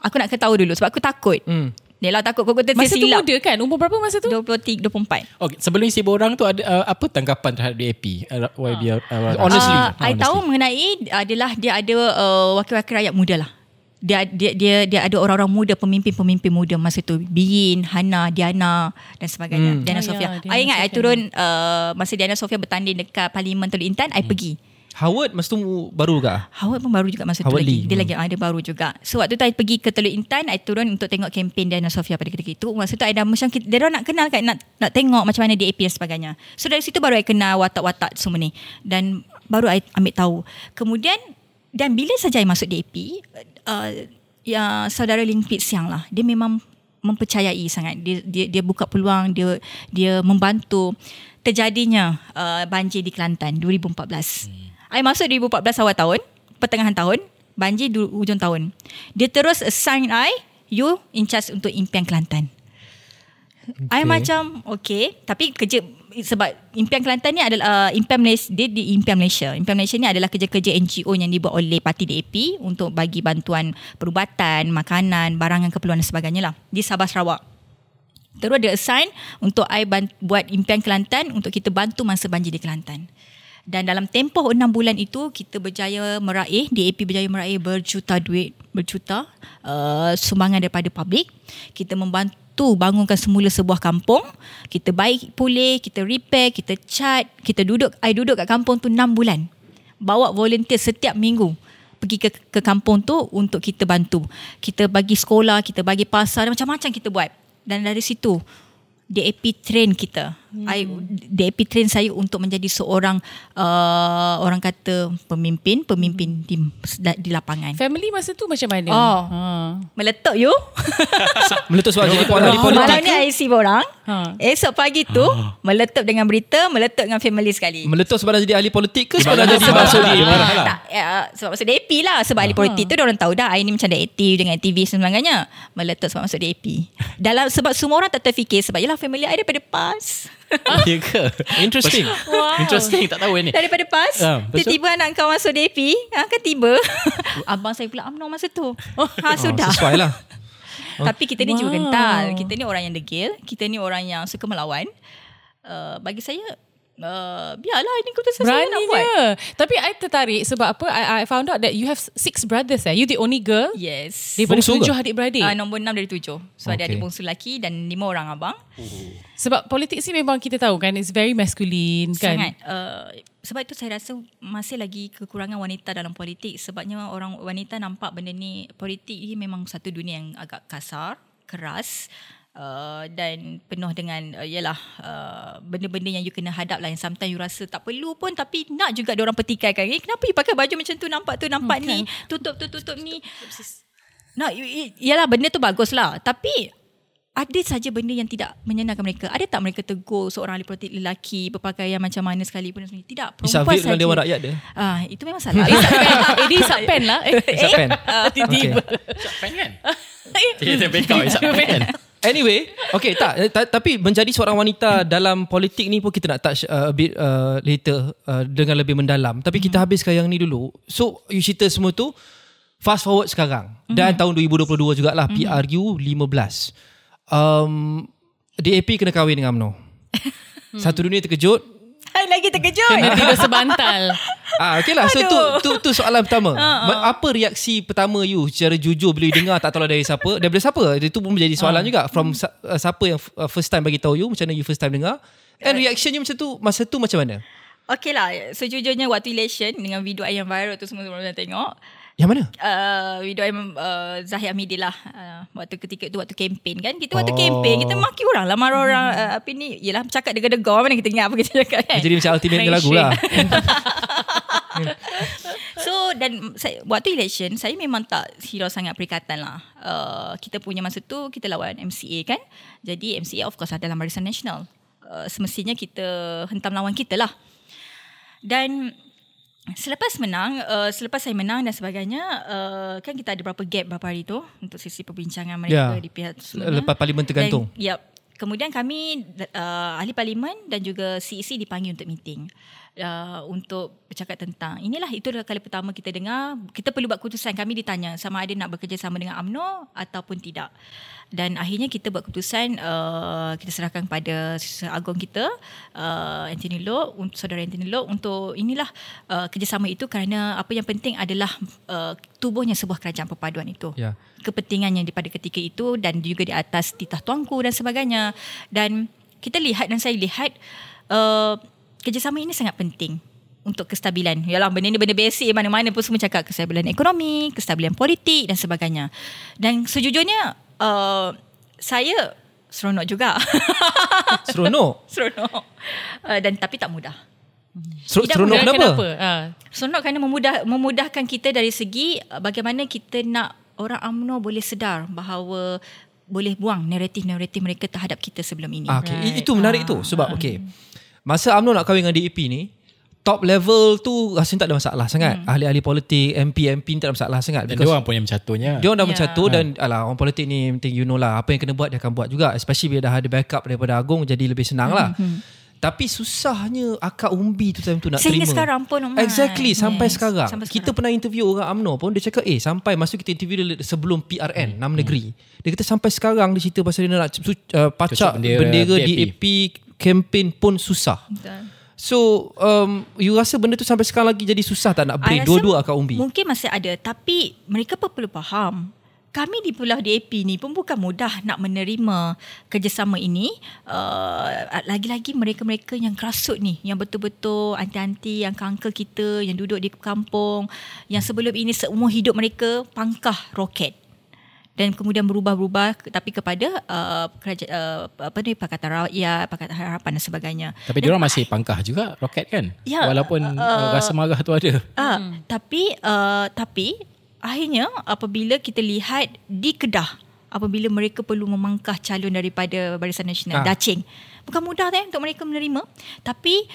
Aku nak ketahui dulu sebab aku takut. Hmm. Dia lah takut kau kata Masa tu tersilap. muda kan? Umur berapa masa tu? 23 24. Okay, sebelum isi borang tu ada uh, apa tanggapan terhadap DAP? Uh, YB, uh, Honestly. Uh, I tahu mengenai adalah dia ada uh, wakil-wakil rakyat muda lah. Dia dia dia dia ada orang-orang muda pemimpin-pemimpin muda masa tu Bin, Hana, Diana dan sebagainya. Hmm. Diana Ah, Sofia. ya, Diana I ingat I Sofia. turun uh, masa Diana Sofia bertanding dekat Parlimen Teluk Intan, I pergi. Howard masa tu baru ke? Howard pun baru juga masa tu Howard lagi. Lee. Dia Hmm. lagi ada baru juga. So waktu tu I pergi ke Teluk Intan, I turun untuk tengok kempen Diana Sofia pada ketika itu. Masa tu I dah macam kita- dia orang nak kenal kan nak nak tengok macam mana DAP dan sebagainya. So dari situ baru I kenal watak-watak semua ni dan baru I ambil tahu. Kemudian dan bila saja I masuk DAP, uh, ya saudara Lim Pit Siang lah. Dia memang mempercayai sangat. Dia dia dia buka peluang, dia dia membantu terjadinya uh, banjir di Kelantan 2014. Hmm. I masuk 2014 awal tahun, pertengahan tahun, banjir du, hujung tahun. Dia terus assign I, you in charge untuk impian Kelantan. Okay. I macam okay, tapi kerja sebab impian Kelantan ni adalah uh, impian Malaysia, dia di impian Malaysia. Impian Malaysia ni adalah kerja-kerja NGO yang dibuat oleh parti DAP untuk bagi bantuan perubatan, makanan, barangan keperluan dan sebagainya lah di Sabah Sarawak. Terus dia assign untuk I bant- buat impian Kelantan untuk kita bantu masa banjir di Kelantan. Dan dalam tempoh 6 bulan itu kita berjaya meraih DAP berjaya meraih berjuta duit berjuta uh, sumbangan daripada publik. Kita membantu bangunkan semula sebuah kampung. Kita baik pulih, kita repair, kita cat, kita duduk I duduk kat kampung tu 6 bulan. Bawa volunteer setiap minggu pergi ke ke kampung tu untuk kita bantu. Kita bagi sekolah, kita bagi pasar, macam-macam kita buat. Dan dari situ DAP train kita. Hmm. I DAP train saya untuk menjadi seorang uh, orang kata pemimpin, pemimpin di di lapangan. Family masa tu macam mana? Oh. Ha. Meletup you. (laughs) Meletup sebab jadi ahli Oh, politik malam ni? I isi orang. Ha. Esok pagi tu meletup dengan berita, meletup dengan family sekali. Meletup sebab dah jadi ahli politik ke sebab dah Sebab- jadi sebab- masuk di dia marah lah. Tak, ya, sebab masuk DAP lah Sebab ahli politik tu Dia orang tahu dah I ni macam dah aktif Dengan aktivis dan sebagainya Meletup sebab masuk DAP Dalam Sebab semua orang tak terfikir Sebab yelah family I daripada PAS (laughs) Ya ke? Interesting. (laughs) Wow. Interesting, tak tahu ni. Daripada PAS Ah, betul. Tiba-tiba anak kau masuk DAP ha, Kan tiba (laughs) Abang saya pula UMNO masa tu ha, Sudah Oh, sesuai lah. Tapi kita ni jiwa Wow. kental Kita ni orang yang degil Kita ni orang yang suka melawan uh, Bagi saya uh, Biarlah ini keputusan saya nak buat. Tapi I tertarik sebab apa? I, I found out that you have six brothers eh. You the only girl. Yes Daripada Bongsu tujuh ke? adik-beradik. Ah, nombor enam dari tujuh. So ada Okay. adik bongsu lelaki dan lima orang abang. Sebab politik ni memang kita tahu kan it's very masculine kan. Sangat. Uh, sebab itu saya rasa masih lagi kekurangan wanita dalam politik. Sebabnya orang wanita nampak benda ni, politik ni memang satu dunia yang agak kasar, keras. Uh, dan penuh dengan uh, yalah uh, benda-benda yang you kena hadap lah yang sometimes you rasa tak perlu pun tapi nak juga dia orang petikaikan eh, kenapa you pakai baju macam tu nampak tu nampak ni tutup tu tutup ni nak yalah benda tu bagus lah tapi ada saja benda yang tidak menyenangkan mereka. Ada tak mereka tegur seorang ahli politik lelaki berpakaian macam mana sekalipun dan sebagainya? Tidak, perempuan dengan saja. Dewan Rakyat dia. Ah, itu memang salah. Eh, Isap (laughs) pen. Eh, dia isap pen lah. Eh, Isap pen. tiba-tiba. Pen kan? (laughs) Kita back out Isap pen kan? (laughs) Anyway, okay tak eh, ta- tapi menjadi seorang wanita dalam politik ni pun kita nak touch uh, a bit uh, later uh, dengan lebih mendalam. Tapi kita habiskan yang ni dulu. So you cerita semua tu fast forward sekarang dan tahun 2022 jugalah PRU 15. Um DAP kena kahwin dengan UMNO. (laughs) Satu dunia terkejut. Hai, lagi terkejut. Kena tiba sebantal. (laughs) Ah, okay lah. So tu, tu, tu soalan pertama. (laughs) Uh-uh. Apa reaksi pertama you secara jujur bila you dengar tak tahu lah dari siapa? Daripada siapa? Itu pun menjadi soalan uh. juga. From uh, siapa yang uh, first time bagi tahu you? Macam mana you first time dengar? And reaction you macam tu, masa tu macam mana? Okay lah. Sejujurnya waktu election dengan video yang viral tu semua semua tengok. Yang mana? Uh, video I'm uh, Zahir Amidi lah uh, Waktu ketika tu Waktu kempen kan? Kita waktu oh. kempen Kita maki orang lah Marah orang uh, Apa ni? Yelah cakap degar-degar Mana kita ingat Apa kita cakap kan? Jadi macam ultimate lagu lah. (laughs) So dan saya, Waktu election Saya memang tak Hirau sangat perikatan lah. Uh, Kita punya masa tu Kita lawan MCA kan? Jadi MCA of course Adalah Barisan Nasional uh, Semestinya kita Hentam lawan kita lah. Dan Selepas menang, uh, selepas saya menang dan sebagainya, uh, kan kita ada berapa gap berapa hari tu untuk sesi perbincangan mereka yeah. di pihak sebelumnya. Lepas parlimen tergantung. Dan, yep. Kemudian kami uh, ahli parlimen dan juga CEC dipanggil untuk meeting uh, untuk bercakap tentang. Inilah itu adalah kali pertama kita dengar. Kita perlu buat keputusan. Kami ditanya sama ada nak bekerjasama dengan AMNO ataupun tidak. Dan akhirnya kita buat keputusan uh, kita serahkan kepada agung kita uh, Anthony Loh untuk saudara Anthony Loh untuk inilah uh, kerjasama itu kerana apa yang penting adalah uh, tubuhnya sebuah kerajaan perpaduan itu. Yeah. kepentingannya pada ketika itu dan juga di atas titah tuanku dan sebagainya. Dan kita lihat dan saya lihat uh, kerjasama ini sangat penting untuk kestabilan. Yalah benda ni benda basic mana-mana pun semua cakap kestabilan ekonomi, kestabilan politik dan sebagainya. Dan sejujurnya uh, saya seronok juga. (laughs) Seronok? (laughs) seronok. Uh, dan tapi tak mudah. Ser- seronok kenapa? kenapa? Uh. Seronok kerana memudah, memudahkan kita dari segi uh, bagaimana kita nak orang UMNO boleh sedar bahawa boleh buang naratif-naratif mereka terhadap kita sebelum ini. Ah, okay. Right. Itu menarik uh. tu sebab uh. okay Masa UMNO nak kahwin dengan DAP ni Top level tu rasanya tak ada masalah sangat hmm. Ahli-ahli politik, MP, MP tak ada masalah sangat Dan dia orang punya mencatunya Dia orang dah yeah. mencatu dan alah, orang politik ni think you know lah Apa yang kena buat dia akan buat juga Especially bila dah ada backup daripada Agung Jadi lebih senang lah hmm. hmm. Tapi susahnya akak umbi tu time tu nak Sehingga terima. Sehingga sekarang pun Umar. Exactly sampai, yes. sekarang. sampai sekarang. Kita pernah interview orang UMNO pun dia cakap eh sampai masa kita interview dia sebelum PRN hmm. 6 hmm. negeri. Dia kata sampai sekarang dia cerita pasal dia nak uh, pacak bendera, bendera DAP campaign pun susah. Betul. So um, You rasa benda tu Sampai sekarang lagi Jadi susah tak nak bring Dua-dua akak umbi Mungkin masih ada Tapi Mereka pun perlu faham kami di Pulau DAP ni pun bukan mudah nak menerima kerjasama ini. Uh, lagi-lagi mereka-mereka yang kerasut ni, yang betul-betul anti-anti, yang kangkel kita, yang duduk di kampung, yang sebelum ini seumur hidup mereka pangkah roket dan kemudian berubah-ubah tapi kepada uh, kerajaan uh, apa ni pakatan rakyat pakatan harapan dan sebagainya tapi dia orang masih pangkah juga roket kan ya, walaupun uh, uh, rasa marah tu ada uh, (laughs) hmm. tapi uh, tapi akhirnya apabila kita lihat di Kedah apabila mereka perlu memangkah calon daripada Barisan Nasional uh. Dacing bukan mudah eh untuk mereka menerima tapi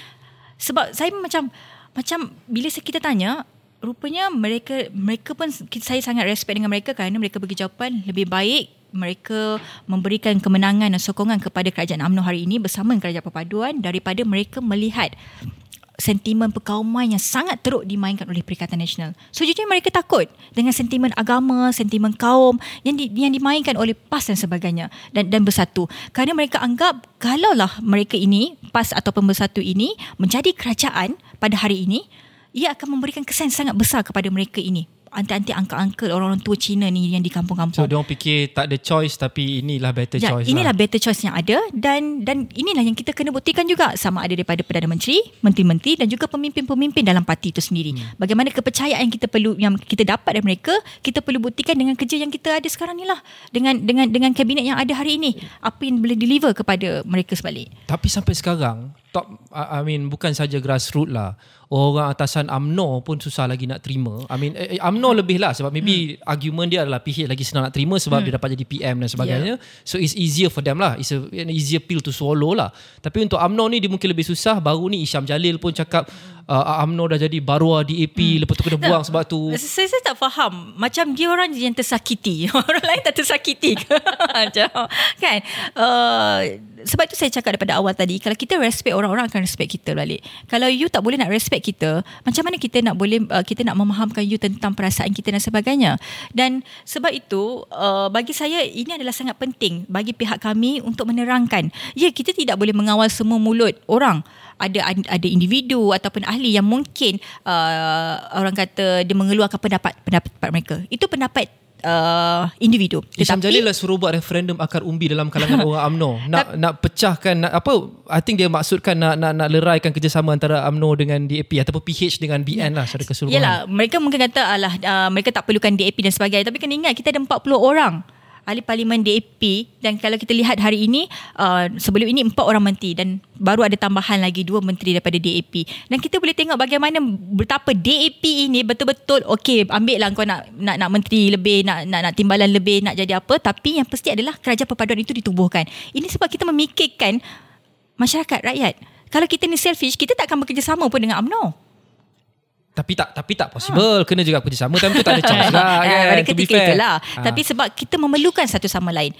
sebab saya macam macam bila kita tanya rupanya mereka mereka pun saya sangat respect dengan mereka kerana mereka bagi jawapan lebih baik mereka memberikan kemenangan dan sokongan kepada kerajaan UMNO hari ini bersama kerajaan perpaduan daripada mereka melihat sentimen perkauman yang sangat teruk dimainkan oleh Perikatan Nasional. Sejujurnya mereka takut dengan sentimen agama, sentimen kaum yang di, yang dimainkan oleh PAS dan sebagainya dan dan bersatu. Kerana mereka anggap kalaulah mereka ini PAS ataupun bersatu ini menjadi kerajaan pada hari ini, ia akan memberikan kesan sangat besar kepada mereka ini anti-anti angka-angka orang-orang tua Cina ni yang di kampung-kampung. So dia orang fikir tak ada choice tapi inilah better ya, choice. Inilah lah. better choice yang ada dan dan inilah yang kita kena buktikan juga sama ada daripada Perdana Menteri, menteri-menteri dan juga pemimpin-pemimpin dalam parti itu sendiri. Hmm. Bagaimana kepercayaan yang kita perlu yang kita dapat dari mereka, kita perlu buktikan dengan kerja yang kita ada sekarang ni lah. Dengan dengan dengan kabinet yang ada hari ini, apa yang boleh deliver kepada mereka sebalik. Tapi sampai sekarang top I mean bukan saja grassroots lah orang atasan AMNO pun susah lagi nak terima. I mean eh, AMNO hmm. lebih lah sebab maybe hmm. argument dia adalah PH lagi senang nak terima sebab hmm. dia dapat jadi PM dan sebagainya. Yeah. So it's easier for them lah. It's a, an easier pill to swallow lah. Tapi untuk AMNO ni dia mungkin lebih susah. Baru ni Isyam Jalil pun cakap uh, UMNO dah jadi barua DAP hmm. lepas tu kena buang sebab tu. Saya, saya tak faham. Macam dia orang yang tersakiti. (laughs) orang lain tak tersakiti ke? (laughs) kan? Uh, sebab itu saya cakap daripada awal tadi kalau kita respect orang-orang akan respect kita balik. Kalau you tak boleh nak respect kita, macam mana kita nak boleh uh, kita nak memahamkan you tentang perasaan kita dan sebagainya. Dan sebab itu uh, bagi saya ini adalah sangat penting bagi pihak kami untuk menerangkan. Ya, kita tidak boleh mengawal semua mulut orang ada ada individu ataupun ahli yang mungkin uh, orang kata dia mengeluarkan pendapat pendapat mereka. Itu pendapat uh, individu. Isyam Jalil lah suruh buat referendum akar umbi dalam kalangan (laughs) orang UMNO. Nak nak pecahkan nak apa? I think dia maksudkan nak nak nak leraikan kerjasama antara UMNO dengan DAP ataupun PH dengan BN lah secara keseluruhan. Yalah, mereka mungkin kata alah uh, mereka tak perlukan DAP dan sebagainya tapi kena ingat kita ada 40 orang ahli parlimen DAP dan kalau kita lihat hari ini uh, sebelum ini empat orang menteri dan baru ada tambahan lagi dua menteri daripada DAP dan kita boleh tengok bagaimana betapa DAP ini betul-betul okey ambil lah kau nak nak nak menteri lebih nak nak nak timbalan lebih nak jadi apa. Tapi yang pasti adalah kerajaan perpaduan itu ditubuhkan. Ini sebab kita memikirkan masyarakat rakyat. Kalau kita ni selfish kita tak akan bekerjasama pun dengan UMNO tapi tak tapi tak possible. Ha. kena juga kerjasama tapi tu tak ada chance (laughs) lah kan pada ketika itulah. Ha. tapi sebab kita memerlukan satu sama lain.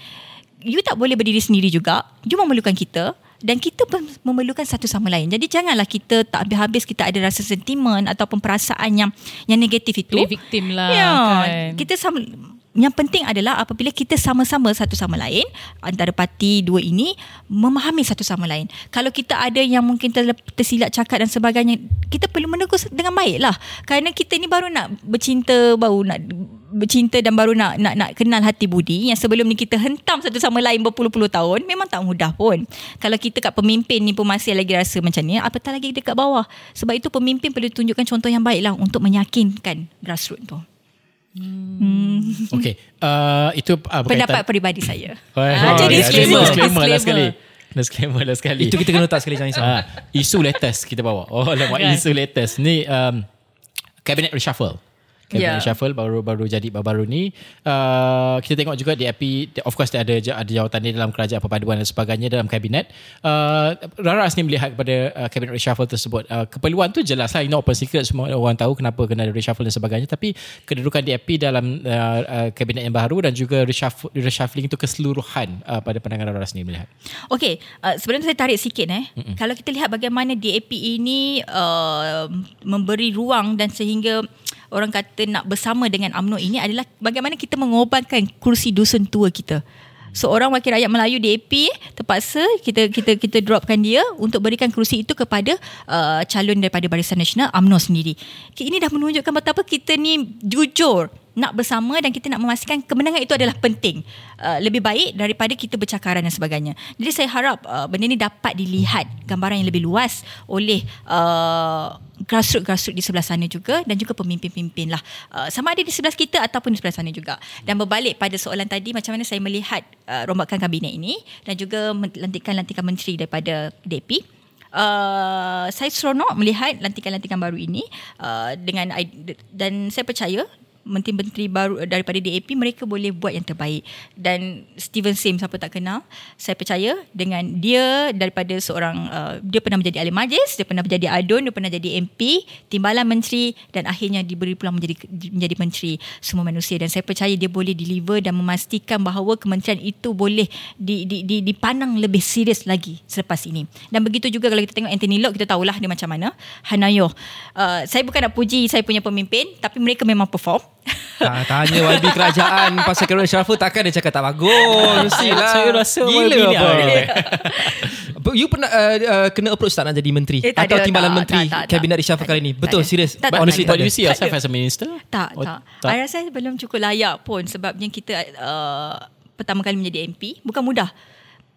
You tak boleh berdiri sendiri juga. You memerlukan kita dan kita pun memerlukan satu sama lain. Jadi janganlah kita tak habis-habis kita ada rasa sentimen ataupun perasaan yang yang negatif itu. Play victim lah ya, kan. kita sama yang penting adalah apabila kita sama-sama satu sama lain antara parti dua ini memahami satu sama lain. Kalau kita ada yang mungkin tersilap cakap dan sebagainya, kita perlu menegur dengan baiklah. Kerana kita ni baru nak bercinta, baru nak bercinta dan baru nak nak nak kenal hati budi yang sebelum ni kita hentam satu sama lain berpuluh-puluh tahun memang tak mudah pun. Kalau kita kat pemimpin ni pun masih lagi rasa macam ni, apatah lagi dekat bawah. Sebab itu pemimpin perlu tunjukkan contoh yang baiklah untuk meyakinkan grassroots tu. Hmm. Okay, uh, itu uh, pendapat peribadi saya. Oh, (laughs) ah, jadi disclaimer, disclaimer, lah sekali. Disclaimer lah sekali. Itu kita kena letak sekali jangan uh, Isu latest kita bawa. Oh, lama kan? isu latest. Ni um, cabinet reshuffle cabinet yeah. shuffle? Baru-baru jadi baru-baru ni. Uh, kita tengok juga DAP of course ada ada jawatan dia dalam kerajaan perpaduan dan sebagainya dalam kabinet. Uh, Raras ni melihat kepada uh, cabinet reshuffle tersebut. Uh, keperluan tu jelas lah. You know open secret semua orang tahu kenapa kena ada reshuffle dan sebagainya. Tapi kedudukan DAP dalam uh, uh, kabinet yang baru dan juga reshuffle, reshuffling itu keseluruhan uh, pada pandangan Raras ni melihat. Okay uh, sebenarnya saya tarik sikit eh. Mm-mm. kalau kita lihat bagaimana DAP ini uh, memberi ruang dan sehingga orang kata nak bersama dengan UMNO ini adalah bagaimana kita mengorbankan kursi dusun tua kita. Seorang wakil rakyat Melayu DAP terpaksa kita kita kita dropkan dia untuk berikan kerusi itu kepada uh, calon daripada Barisan Nasional UMNO sendiri. Ini dah menunjukkan betapa kita ni jujur nak bersama dan kita nak memastikan kemenangan itu adalah penting. Uh, lebih baik daripada kita bercakaran dan sebagainya. Jadi saya harap uh, benda ini dapat dilihat gambaran yang lebih luas oleh uh, grassroots-grassroots di sebelah sana juga dan juga pemimpin-pemimpin lah. Uh, sama ada di sebelah kita ataupun di sebelah sana juga. Dan berbalik pada soalan tadi macam mana saya melihat uh, rombakan kabinet ini dan juga lantikan-lantikan menteri daripada DAP. Uh, saya seronok melihat lantikan-lantikan baru ini uh, dengan dan saya percaya menteri-menteri baru daripada DAP mereka boleh buat yang terbaik. Dan Steven Sim siapa tak kenal saya percaya dengan dia daripada seorang uh, dia pernah menjadi ahli majlis dia pernah menjadi adun dia pernah jadi MP timbalan menteri dan akhirnya diberi peluang menjadi menjadi menteri. Semua manusia. Dan saya percaya dia boleh deliver dan memastikan bahawa kementerian itu boleh di, di, di, dipandang lebih serius lagi selepas ini. Dan begitu juga kalau kita tengok Anthony Locke kita tahulah dia macam mana. Hanayo uh, saya bukan nak puji saya punya pemimpin tapi mereka memang perform Tanya YB kerajaan pasal Karen Sharaful takkan dia cakap tak bagus. Mestilah. (laughs) Saya rasa Gila YB (laughs) (laughs) apa. you pernah uh, uh, kena approach tak nak jadi menteri? Eh, Atau ada, timbalan tak, menteri tak, tak, kabinet reshuffle kali ni? Betul, serius. Honestly, tak, tak, you see yourself as a minister? Tak, tak. tak. I rasa belum cukup layak pun sebabnya kita uh, pertama kali menjadi MP. Bukan mudah.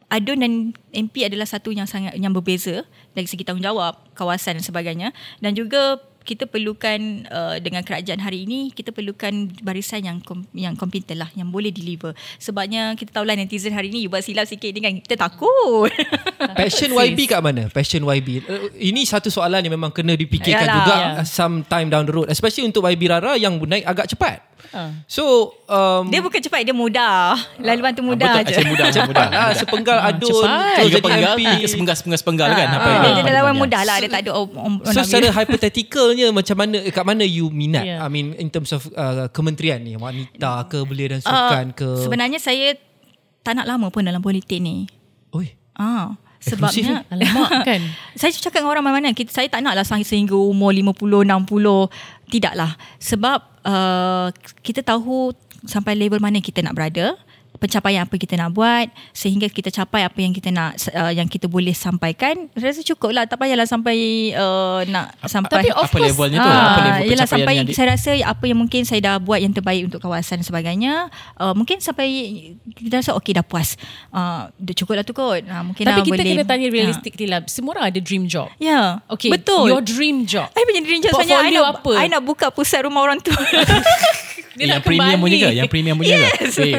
Adun dan MP adalah satu yang sangat yang berbeza dari segi tanggungjawab, kawasan dan sebagainya. Dan juga kita perlukan uh, dengan kerajaan hari ini kita perlukan barisan yang kom, yang kompeten lah yang boleh deliver. Sebabnya kita tahu lah netizen hari ini you buat silap sikit ni kan kita takut. (laughs) Passion YB kat mana? Passion YB uh, ini satu soalan yang memang kena dipikirkan Yalah, juga yeah. some time down the road especially untuk YB Rara yang naik agak cepat. Uh. So um, Dia bukan cepat Dia mudah. Laluan tu mudah uh, je. Mudah, mudah, (laughs) mudah. Sepenggal adun Cepat. Terus jadi MP Sepenggal-sepenggal kan uh, uh, Dia dah lawan mudah lah Dia tak ada om, om, So secara hypotheticalnya Macam mana Kat mana you minat? Yeah. I mean in terms of uh, Kementerian ni? Wanita ke Belia dan sukan uh, ke? Sebenarnya saya Tak nak lama pun Dalam politik ni. Oi. Ah, sebabnya Alamak (laughs) kan? Saya cakap dengan orang mana-mana kita saya tak naklah sehingga umur 50 60 tidaklah. Sebab uh, kita tahu sampai level mana kita nak berada pencapaian apa kita nak buat sehingga kita capai apa yang kita nak uh, yang kita boleh sampaikan saya rasa cukup lah. Tak payahlah sampai uh, nak sampai Tapi of apa course, levelnya tu? Ah, apa level yelah sampai yang di- saya rasa apa yang mungkin saya dah buat yang terbaik untuk kawasan dan sebagainya uh, mungkin sampai kita rasa okey dah puas. Uh, dah cukup lah tu kot. Uh, mungkin Tapi dah kita boleh kena tanya Ah. realistically lah. Semua orang ada dream job. Ya Okay betul. Your dream job. I punya dream job sebenarnya I Portfolio nak, apa? I nak buka pusat rumah orang tua (laughs) Dia yang nak premium kembali. punya ke? Yang premium punya ke? Eh,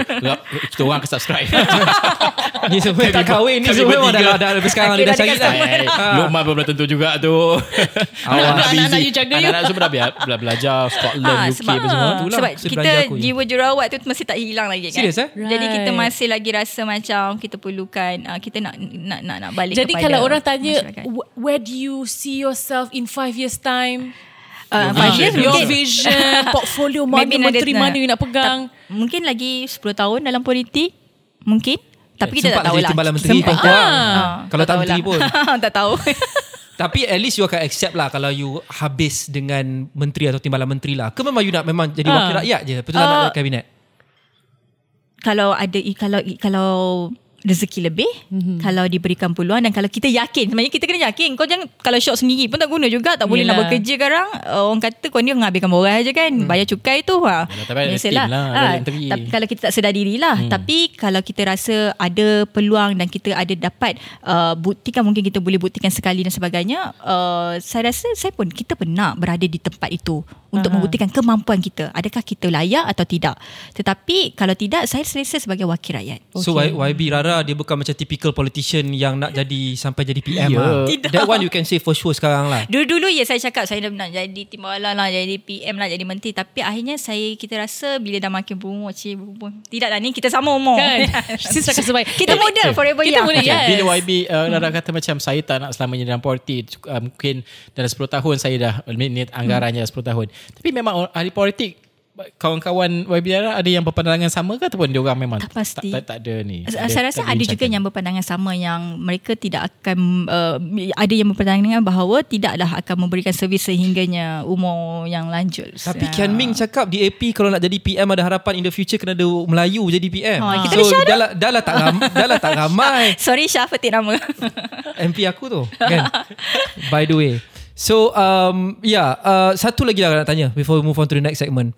kita orang ke subscribe. (laughs) Ni semua tak kahwin Ni semua memang bertiga. dah, dah, dah sekarang dia dah dah cari dah Eh, Ah. Lukman pun belum tentu juga tu. (laughs) Anak-anak you jaga you. Anak-anak semua dah bela- bela- belajar Scotland, Ah, UK sebab, apa semua. Itulah, sebab kita jiwa jurawat tu masih tak hilang lagi kan Serius, eh? jadi kita masih lagi rasa macam kita perlukan uh, kita nak nak nak, nak balik Jadi kepada kalau orang tanya masyarakat. "Wh- Where do you see yourself In five years time uh, Your five vision. years Your mungkin vision (laughs) Portfolio mana Menteri mana you nak pegang Tak- mungkin lagi 10 tahun dalam politik mungkin tapi kita Sempat tak tahu jadi lah timbalan menteri Sempat. pun. Ah, Kalau tak tahu menteri lah. pun. (laughs) tak tahu (laughs) Tapi at least you akan accept lah Kalau you habis dengan Menteri atau timbalan menteri lah Ke memang you nak Memang jadi Ah. wakil rakyat je Betul tak Ah. nak kabinet kalau ada kalau kalau rezeki lebih mm-hmm. kalau diberikan peluang dan kalau kita yakin sebenarnya kita kena yakin kau jangan kalau shop sendiri pun tak guna juga tak boleh nak Yelah. bekerja sekarang uh, orang kata kau ni menghabiskan borang aja kan hmm. bayar cukai tu ha Biasalah. team lah, Ah, menteri. tapi kalau kita tak sedar diri lah hmm. tapi kalau kita rasa ada peluang dan kita ada dapat uh, buktikan mungkin kita boleh buktikan sekali dan sebagainya uh, saya rasa saya pun kita pernah berada di tempat itu untuk Aha. membuktikan kemampuan kita adakah kita layak atau tidak tetapi kalau tidak saya selesa sebagai wakil rakyat So Y- YB Rara Dia bukan macam typical politician Yang nak jadi Sampai jadi PM Ya. lah Tidak. That one you can say for sure sekarang lah Dulu-dulu ya saya cakap saya dah nak jadi timbalan lah, jadi PM lah, jadi menteri. Tapi akhirnya saya kita rasa bila dah makin berumur, cik berumur. Tidak lah ni kita sama umur. Kan survive (laughs) kita Tapi- model forever Kita young. boleh Okay, yes. Bila YB uh, Rara kata macam saya tak nak selamanya dalam politik uh, mungkin dalam 10 tahun saya dah ni anggarannya 10 tahun tapi memang ahli politik kawan-kawan YB Rara ada yang berpandangan sama ke ataupun dia orang memang Tak pasti. tak, tak, tak ada ni Saya saya rasa ada juga yang berpandangan sama yang mereka tidak akan uh, ada yang berpandangan bahawa tidaklah akan memberikan servis sehingganya umur yang lanjut. Tapi Ah. Kian Ming cakap di AP kalau nak jadi PM ada harapan in the future kena ada Melayu jadi PM. Ha, kita so ada dah lah, dah lah tak ram, (laughs) dah lah tak ramai (laughs) Sorry Syah petik nama. (laughs) MP aku tu kan. By the way. So um yeah, uh, satu lagi lah nak tanya before we move on to the next segment.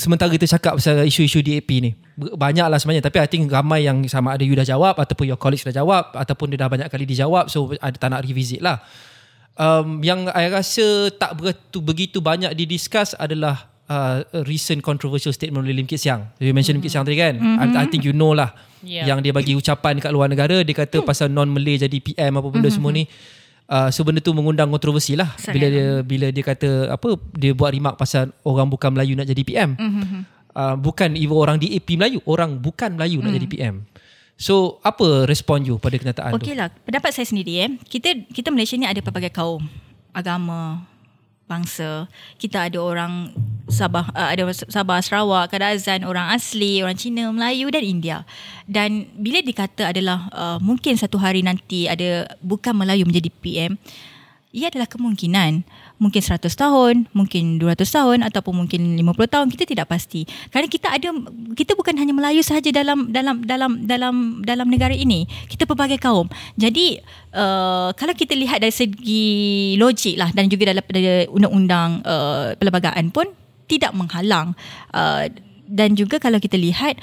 Sementara kita cakap pasal isu-isu DAP ni. Banyak lah sebenarnya tapi I think ramai yang sama ada you dah jawab ataupun your colleagues dah jawab ataupun dia dah banyak kali dijawab so ada tak nak revisit lah. Um, yang I rasa tak begitu, begitu banyak didiscuss adalah uh, recent controversial statement oleh Lim Kit Siang. You mention Lim Kit Siang tadi kan? I, I think you know lah. Yeah. Yang dia bagi ucapan dekat luar negara dia kata pasal non-Malay jadi PM apa benda semua ni. Uh, so benda tu mengundang kontroversi lah Sangat. bila dia bila dia kata apa dia buat remark pasal orang bukan Melayu nak jadi PM. Uh, bukan even orang di AP Melayu, orang bukan Melayu nak jadi PM. So apa respon you pada kenyataan tu? Okey lah, pendapat saya sendiri eh. Kita kita Malaysia ni ada pelbagai kaum, agama, bangsa. Kita ada orang Sabah, uh, ada Sabah, Sarawak, Kadazan, orang asli, orang Cina, Melayu dan India. Dan bila dikata adalah uh, mungkin satu hari nanti ada bukan Melayu menjadi PM, ia adalah kemungkinan. Mungkin 100 tahun, mungkin 200 tahun ataupun mungkin 50 tahun kita tidak pasti. Kerana kita ada kita bukan hanya Melayu sahaja dalam dalam dalam dalam dalam negara ini. Kita pelbagai kaum. Jadi uh, kalau kita lihat dari segi logik lah dan juga dalam undang-undang uh, perlembagaan pun tidak menghalang uh, dan juga kalau kita lihat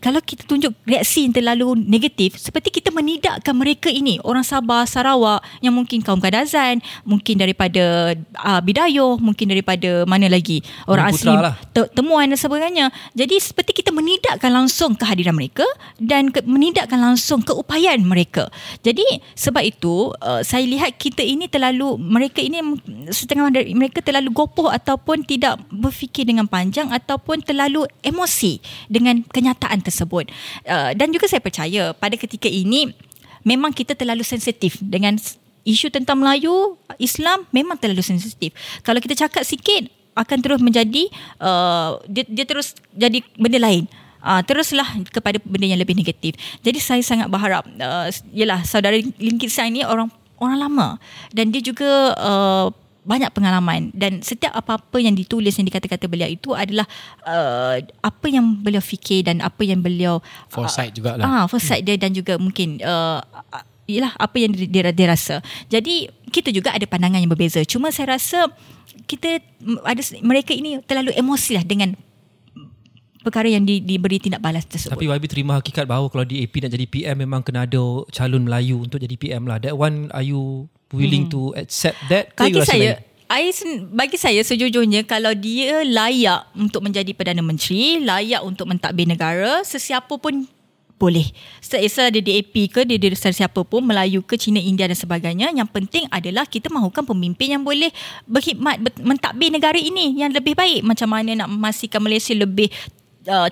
kalau kita tunjuk reaksi yang terlalu negatif seperti kita menidakkan mereka ini. Orang Sabah Sarawak yang mungkin kaum Kadazan mungkin daripada uh, Bidayuh mungkin daripada mana lagi. Orang Putra asli lah. te- temuan dan sebagainya. Jadi seperti kita menidakkan langsung kehadiran mereka dan ke, menidakkan langsung keupayaan mereka. Jadi sebab itu uh, saya lihat kita ini terlalu mereka ini setengah dari mereka terlalu gopoh ataupun tidak berfikir dengan panjang ataupun terlalu emosi dengan kenyataan tersebut. Uh, dan juga saya percaya pada ketika ini memang kita terlalu sensitif dengan isu tentang Melayu Islam memang terlalu sensitif. Kalau kita cakap sikit akan terus menjadi uh, dia, dia terus jadi benda lain. Uh, teruslah kepada benda yang lebih negatif. Jadi saya sangat berharap uh, yalah saudara Lingkit saya ni orang orang lama. Dan dia juga uh, banyak pengalaman dan setiap apa-apa yang ditulis yang dikata-kata beliau itu adalah uh, apa yang beliau fikir dan apa yang beliau Foresight jugalah. Ah, foresight dia dan juga mungkin uh, ialah apa yang dia, dia, rasa. Jadi kita juga ada pandangan yang berbeza. Cuma saya rasa kita ada mereka ini terlalu emosi lah dengan perkara yang di, diberi tindak balas tersebut. Tapi YB terima hakikat bahawa kalau DAP nak jadi PM memang kena ada calon Melayu untuk jadi PM lah. That one are you willing hmm. to accept that? Bagi saya, I, bagi saya sejujurnya kalau dia layak untuk menjadi Perdana Menteri, layak untuk mentadbir negara, sesiapa pun boleh. Seesa dia DAP ke, dia dari siapa pun, Melayu ke, Cina, India dan sebagainya. Yang penting adalah kita mahukan pemimpin yang boleh berkhidmat, mentadbir negara ini yang lebih baik. Macam mana nak memastikan Malaysia lebih uh,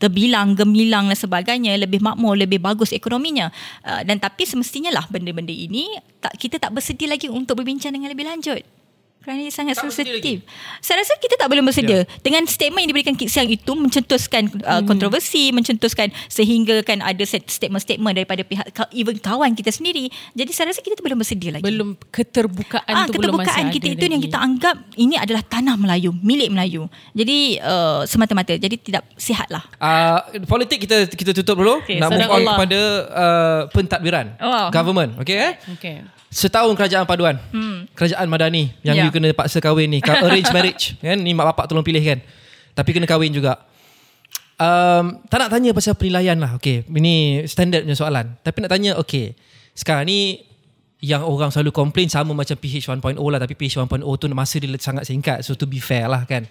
terbilang, gemilang dan sebagainya, lebih makmur, lebih bagus ekonominya. Uh, dan tapi semestinya lah benda-benda ini tak kita tak bersedia lagi untuk berbincang dengan lebih lanjut kerana dia sangat sensitif. Saya rasa kita tak boleh bersedia. Yeah. Dengan statement yang diberikan Kit Siang itu mencetuskan uh, hmm. kontroversi, mencetuskan sehingga kan ada statement-statement daripada pihak even kawan kita sendiri. Jadi saya rasa kita tak boleh bersedia lagi. Belum keterbukaan ah, tu belum masih kita itu lagi. yang kita anggap ini adalah tanah Melayu, milik Melayu. Jadi uh, semata-mata. Jadi tidak sihatlah. Uh, politik kita kita tutup dulu. Okay, Nak move on kepada uh, pentadbiran. Oh. Government. Okay eh? Okay setahun kerajaan paduan. Hmm. kerajaan madani yang yeah. you kena paksa kahwin ni. Arrange (laughs) marriage kan? Ni mak bapak tolong pilih kan? Tapi kena kahwin juga. Um, tak nak tanya pasal penilaian lah okay ini standard punya soalan. Tapi nak tanya okay sekarang ni yang orang selalu komplain sama macam PH 1.0 lah. Tapi PH 1.0 tu masa dia sangat singkat. So to be fair lah kan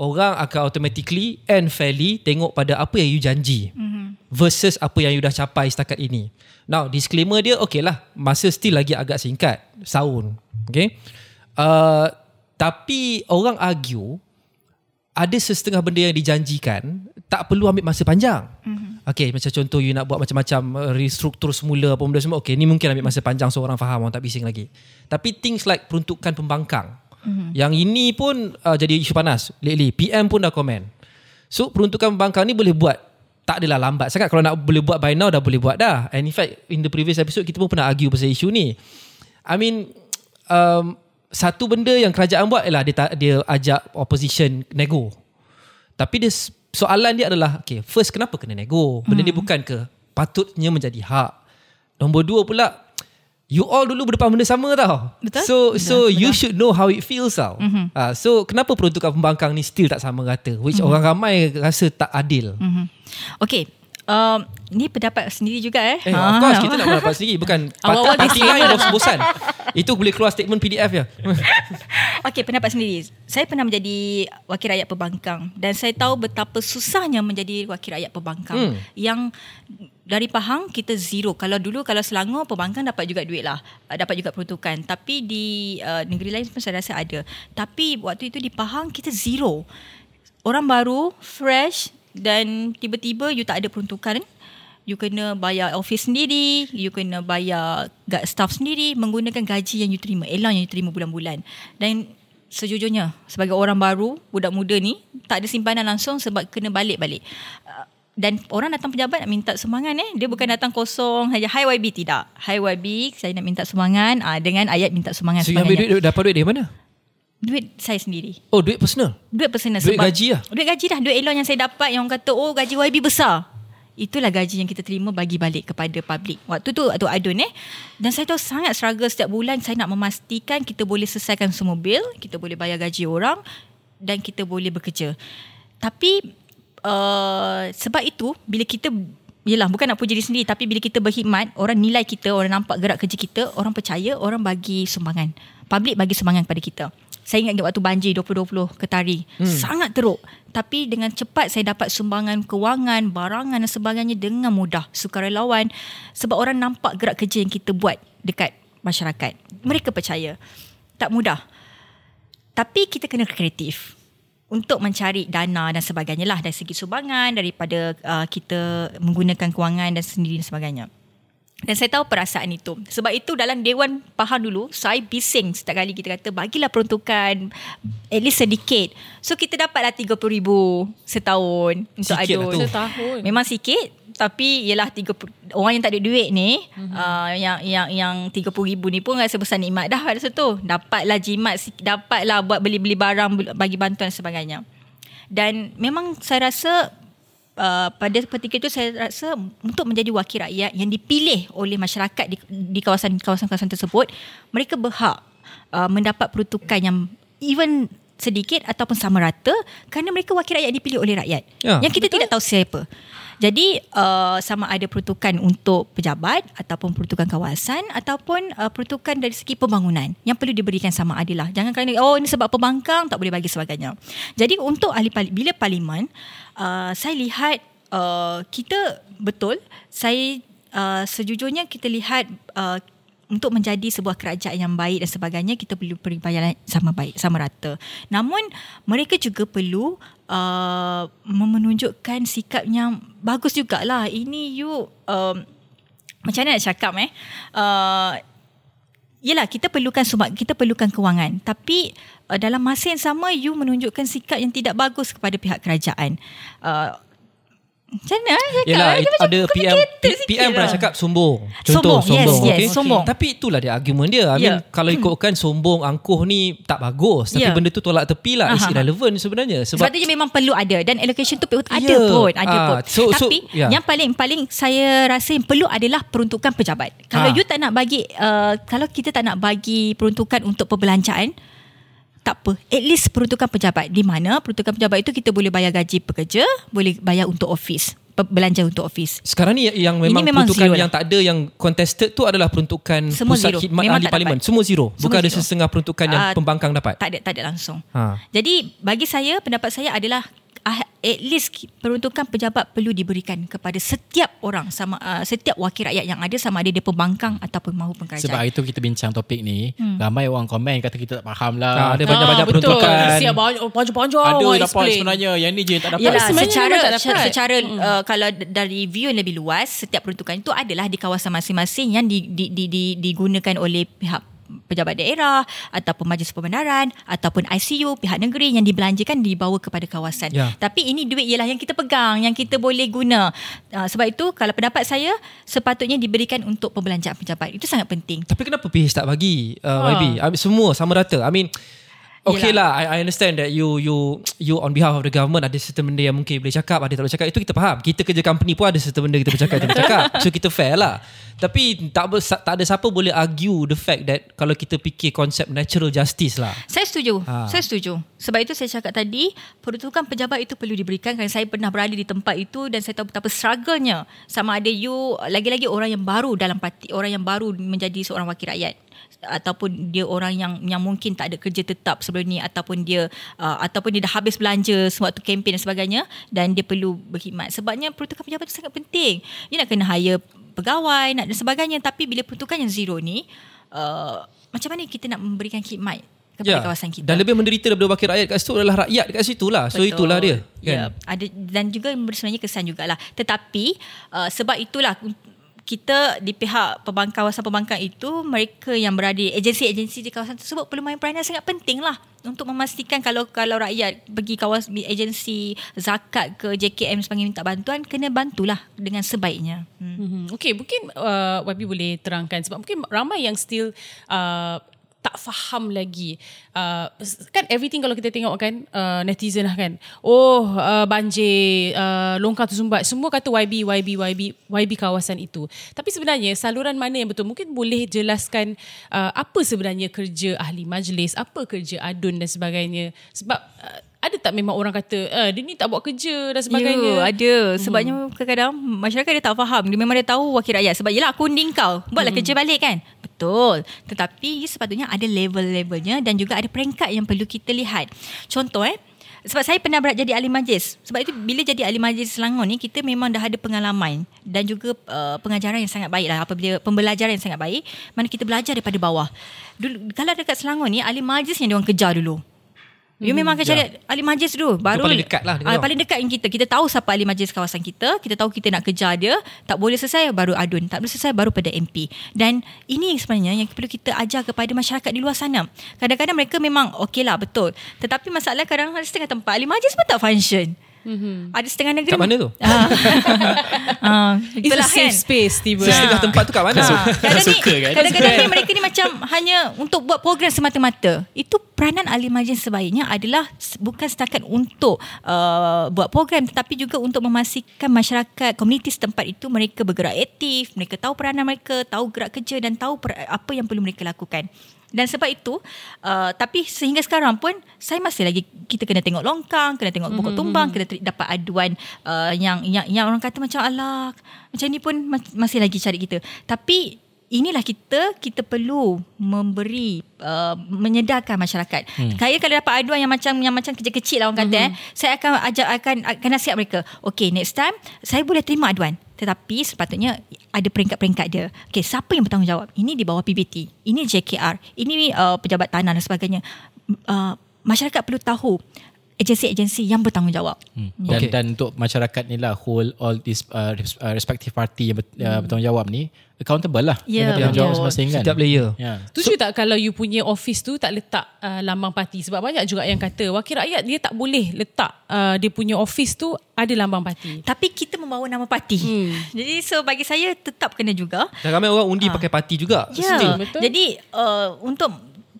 orang akan automatically and fairly tengok pada apa yang you janji mm-hmm. versus apa yang you dah capai setakat ini Now disclaimer dia okay lah Masa still lagi agak singkat Sound Okay uh, Tapi orang argue Ada setengah benda yang dijanjikan Tak perlu ambil masa panjang mm-hmm. Okay macam contoh You nak buat macam-macam uh, Restruktur semula Apa benda semua Okay ni mungkin ambil masa panjang So orang faham Orang tak bising lagi Tapi things like Peruntukan pembangkang mm-hmm. Yang ini pun uh, Jadi isu panas. Lately PM pun dah komen. So peruntukan pembangkang ni boleh buat? Tak adalah lambat sangat. Kalau nak boleh buat by now dah boleh buat dah. And in fact in the previous episode kita pun pernah argue pasal isu ni. I mean um, satu benda yang kerajaan buat ialah dia, dia ajak opposition nego. Tapi dia soalan dia adalah okay, first kenapa kena nego? Benda hmm. ni bukan ke? Patutnya menjadi hak. Nombor dua pula you all dulu berdepan benda sama tau. Betul. So so betul, you betul. should know how it feels tau. Mm-hmm. Uh, so kenapa peruntukan pembangkang ni still tak sama rata? Which mm-hmm. orang ramai rasa tak adil. Mm-hmm. Okay. Um, ni pendapat sendiri juga eh. eh of course kita nak pendapat sendiri bukan (laughs) patah parti lain bosan. Itu boleh keluar statement PDF ya. (laughs) Okey, pendapat sendiri. Saya pernah menjadi wakil rakyat pembangkang dan saya tahu betapa susahnya menjadi wakil rakyat pembangkang hmm. yang dari Pahang kita zero. Kalau dulu kalau Selangor pembangkang dapat juga duit lah. Uh, dapat juga peruntukan. Tapi di uh, negeri lain pun saya rasa ada. Tapi waktu itu di Pahang kita zero. Orang baru, fresh dan tiba-tiba you tak ada peruntukan. You kena bayar office sendiri, you kena bayar staff sendiri menggunakan gaji yang you terima, elang yang you terima bulan-bulan. Dan sejujurnya sebagai orang baru, budak muda ni tak ada simpanan langsung sebab kena balik-balik. Uh, dan orang datang pejabat nak minta sumbangan eh. Dia bukan datang kosong saja. Hi YB tidak. Hi YB saya nak minta sumbangan uh, dengan ayat minta sumbangan so ambil duit dapat duit dari mana? Duit saya sendiri. Oh duit personal? Duit personal duit sebab gaji lah? duit gaji dah. Duit elon yang saya dapat yang orang kata oh gaji YB besar. Itulah gaji yang kita terima bagi balik kepada publik waktu tu waktu adun eh. Dan saya tahu sangat struggle setiap bulan. Saya nak memastikan kita boleh selesaikan semua bil kita boleh bayar gaji orang dan kita boleh bekerja. Tapi uh, sebab itu bila kita Yelah bukan nak puji diri sendiri Tapi bila kita berkhidmat Orang nilai kita Orang nampak gerak kerja kita Orang percaya Orang bagi sumbangan. Public bagi sumbangan kepada kita. Saya ingat waktu banjir 2020 Ketari hmm. Sangat teruk. Tapi dengan cepat Saya dapat sumbangan kewangan Barangan dan sebagainya Dengan mudah. Sukarelawan. Sebab orang nampak gerak kerja yang kita buat Dekat masyarakat. Mereka percaya. Tak mudah. Tapi kita kena kreatif untuk mencari dana dan sebagainya lah dari segi sumbangan daripada uh, kita menggunakan kewangan dan sendiri dan sebagainya. Dan saya tahu perasaan itu. Sebab itu dalam Dewan Pahang dulu, saya bising setiap kali kita kata bagilah peruntukan at least sedikit. So kita dapatlah RM30,000 setahun untuk Sikit lah adun. tu. Setahun. Memang sikit tapi ialah 30 orang yang tak ada duit ni mm-hmm. uh, yang yang yang 30,000 ni pun rasa besar nikmat dah pada situ. Dapatlah jimat, dapatlah buat beli-beli barang bagi bantuan dan sebagainya. Dan memang saya rasa Uh, pada ketika itu saya rasa untuk menjadi wakil rakyat yang dipilih oleh masyarakat di, di kawasan-kawasan tersebut mereka berhak uh, mendapat peruntukan yang even sedikit ataupun sama rata kerana mereka wakil rakyat yang dipilih oleh rakyat Ya, yang kita tidak tahu siapa jadi uh, sama ada peruntukan untuk pejabat ataupun peruntukan kawasan ataupun uh, peruntukan dari segi pembangunan yang perlu diberikan sama adil lah. Jangan kerana oh ini sebab pembangkang tak boleh bagi sebagainya. Jadi untuk ahli bila parlimen uh, saya lihat uh, kita betul saya uh, sejujurnya kita lihat uh, untuk menjadi sebuah kerajaan yang baik dan sebagainya kita perlu peribayaran sama baik sama rata. Namun mereka juga perlu uh, menunjukkan sikap yang bagus jugalah. Ini you um, macam mana nak cakap eh? Uh, Yelah kita perlukan sumat, kita perlukan kewangan tapi uh, dalam masa yang sama you menunjukkan sikap yang tidak bagus kepada pihak kerajaan. Uh, macam mana? eh cakap? Yelah Dia it, macam ada PM PM pernah lah. cakap sombong. Contoh Sombong, yes, sombong. yes, okay? sombong. Tapi itulah dia argument dia. I mean Yeah. kalau ikutkan sombong angkuh ni tak bagus. Tapi Yeah. benda tu tolak tepi lah. It's Aha. irrelevant sebenarnya. Sebab, Sebab tu dia memang perlu ada dan allocation tu ada Ya. pun, ada Ah, pun. so- so, Tapi ya. yang paling paling saya rasa yang perlu adalah peruntukan pejabat. Kalau Ah. you tak nak bagi uh, kalau kita tak nak bagi peruntukan untuk perbelanjaan tak apa. At least peruntukan pejabat. Di mana peruntukan pejabat itu kita boleh bayar gaji pekerja, boleh bayar untuk office, pe- belanja untuk office. sekarang ni yang memang, memang peruntukan zero yang lah. tak ada yang contested tu adalah peruntukan Semua pusat zero. khidmat Memang ahli parlimen. dapat. Semua zero. Semua Bukan ada zero. setengah peruntukan yang Ah, pembangkang dapat. Tak ada tak ada langsung. Ha. Jadi bagi saya pendapat saya adalah ah, at least peruntukan pejabat perlu diberikan kepada setiap orang sama uh, setiap wakil rakyat yang ada sama ada dia pembangkang ataupun maupun kerajaan. Sebab hari tu kita bincang topik ni, hmm. ramai orang komen kata kita tak faham Ah, lah. ada banyak-banyak betul. peruntukan. Siap banyak panjang-panjang ada orang dapat explain. sebenarnya. Yang ni je tak dapat. Yalah, secara tak secara, dapat. secara uh, kalau dari view yang lebih luas setiap peruntukan itu adalah di kawasan masing-masing yang di, di, di, di, digunakan oleh pihak pejabat daerah ataupun majlis pembenaran ataupun ICU pihak negeri yang dibelanjakan dibawa kepada kawasan. Ya. Tapi ini duit ialah yang kita pegang, yang kita boleh guna. Uh, sebab itu kalau pendapat saya sepatutnya diberikan untuk pembelanjaan pejabat. Itu sangat penting. Tapi kenapa PH tak bagi uh, Ha. YB? I mean, semua sama rata. I mean Okay Yelah. lah, I, I understand that you you you on behalf of the government ada certain benda yang mungkin boleh cakap, ada tak boleh cakap. Itu kita faham. Kita kerja company pun ada certain benda kita boleh cakap, kita boleh cakap. So kita fair lah. Tapi tak ber, tak ada siapa boleh argue the fact that kalau kita fikir konsep natural justice lah. Saya setuju. Ha. Ha. Saya setuju. Sebab itu saya cakap tadi, peruntukan pejabat itu perlu diberikan kerana saya pernah berada di tempat itu dan saya tahu betapa struggle-nya sama ada you lagi-lagi orang yang baru dalam parti, orang yang baru menjadi seorang wakil rakyat ataupun dia orang yang yang mungkin tak ada kerja tetap sebelum ni ataupun dia uh, ataupun dia dah habis belanja sewaktu kempen dan sebagainya dan dia perlu berkhidmat. Sebabnya peruntukan pejabat itu sangat penting. You nak kena hire pegawai nak dan sebagainya tapi bila peruntukan yang zero ni uh, macam mana kita nak memberikan khidmat kepada kawasan kita. Ya. Dan lebih menderita daripada wakil rakyat kat situ adalah rakyat kat situ lah. So Betul. itulah dia. Ya, Kan? ada dan juga sebenarnya kesan jugalah. Tetapi uh, sebab itulah kita di pihak pembangkang kawasan pembangkang itu mereka yang berada agensi-agensi di kawasan tersebut perlu main peranan sangat penting lah untuk memastikan kalau kalau rakyat pergi kawasan agensi zakat ke JKM sebagai minta bantuan kena bantulah dengan sebaiknya. Hmm. Hmm. Okay, mungkin uh, YB boleh terangkan sebab mungkin ramai yang still uh, tak faham lagi. Uh, kan everything kalau kita tengok kan uh, netizen lah kan. Oh uh, banjir, uh, longkang tersumbat. Semua kata YB, YB, YB, YB kawasan itu. Tapi sebenarnya saluran mana yang betul? Mungkin boleh jelaskan uh, apa sebenarnya kerja ahli majlis, apa kerja adun dan sebagainya. Sebab uh, ada tak memang orang kata uh, dia ni tak buat kerja dan sebagainya. Ya, ada. Sebabnya kadang-kadang masyarakat dia tak faham. Dia memang dia tahu wakil rakyat. Sebab yelah aku unding kau. Buatlah kerja balik kan. Betul. Tetapi sepatutnya ada level-levelnya dan juga ada peringkat yang perlu kita lihat. Contoh eh. Sebab saya pernah berat jadi ahli majlis. Sebab itu bila jadi ahli majlis Selangor ni kita memang dah ada pengalaman dan juga uh, pengajaran yang sangat baik lah apabila pembelajaran yang sangat baik mana kita belajar daripada bawah. Dulu kalau dekat Selangor ni ahli majlis yang diorang kejar dulu. You memang akan cari ahli majlis dulu. Baru paling dekat lah dengan Ah, orang. paling dekat dengan kita. Kita tahu siapa ahli majlis kawasan kita. Kita tahu kita nak kejar dia. Tak boleh selesai baru adun. Tak boleh selesai baru pada MP. Dan ini sebenarnya yang perlu kita ajar kepada masyarakat di luar sana. Kadang-kadang mereka memang okey lah betul. Tetapi masalah kadang ada setengah tempat ahli majlis pun tak function. Mm-hmm. Ada setengah negeri. Kat mana tu? Ah. (laughs) ah, It's a itulah safe kan. space tiba. Setengah tempat tu kat mana? Ha, kadang ni, suka kan? kadang-kadang ni mereka ni macam hanya untuk buat program semata-mata. Itu peranan ahli majlis sebaiknya adalah bukan setakat untuk uh, buat program tetapi juga untuk memastikan masyarakat komuniti setempat itu mereka bergerak aktif, mereka tahu peranan mereka, tahu gerak kerja dan tahu per, apa yang perlu mereka lakukan. Dan sebab itu, uh, tapi sehingga sekarang pun saya masih lagi kita kena tengok longkang, kena tengok pokok tumbang, kena ter- dapat aduan uh, yang yang yang orang kata macam alah macam ni pun ma- masih lagi cari kita. Tapi inilah kita kita perlu memberi uh, menyedarkan masyarakat. Hmm. Saya kalau dapat aduan yang macam yang macam kecil-kecil lah orang kata hmm. eh, saya akan ajak akan akan nasihat mereka. Okay, next time saya boleh terima aduan. Tetapi sepatutnya ada peringkat-peringkat dia. Okay, siapa yang bertanggungjawab? Ini di bawah PBT. Ini JKR. Ini uh, pejabat tanah dan sebagainya. Uh, masyarakat perlu tahu agensi-agensi yang bertanggungjawab. Hmm. Dan, Okay. dan untuk masyarakat ni lah hold all these uh, uh, respective party yang ber, uh, bertanggungjawab ni accountable lah Ya, dengan tanggungjawab betul. masing-masing kan. Setiap layer. Ya. Setuju tak kalau you punya office tu tak letak uh, lambang parti sebab banyak juga yang kata wakil rakyat dia tak boleh letak uh, dia punya office tu ada lambang parti. Tapi kita membawa nama parti. Hmm. Jadi so bagi saya tetap kena juga. Dan ramai orang undi pakai parti juga. Ya. Still, betul. Jadi uh, untuk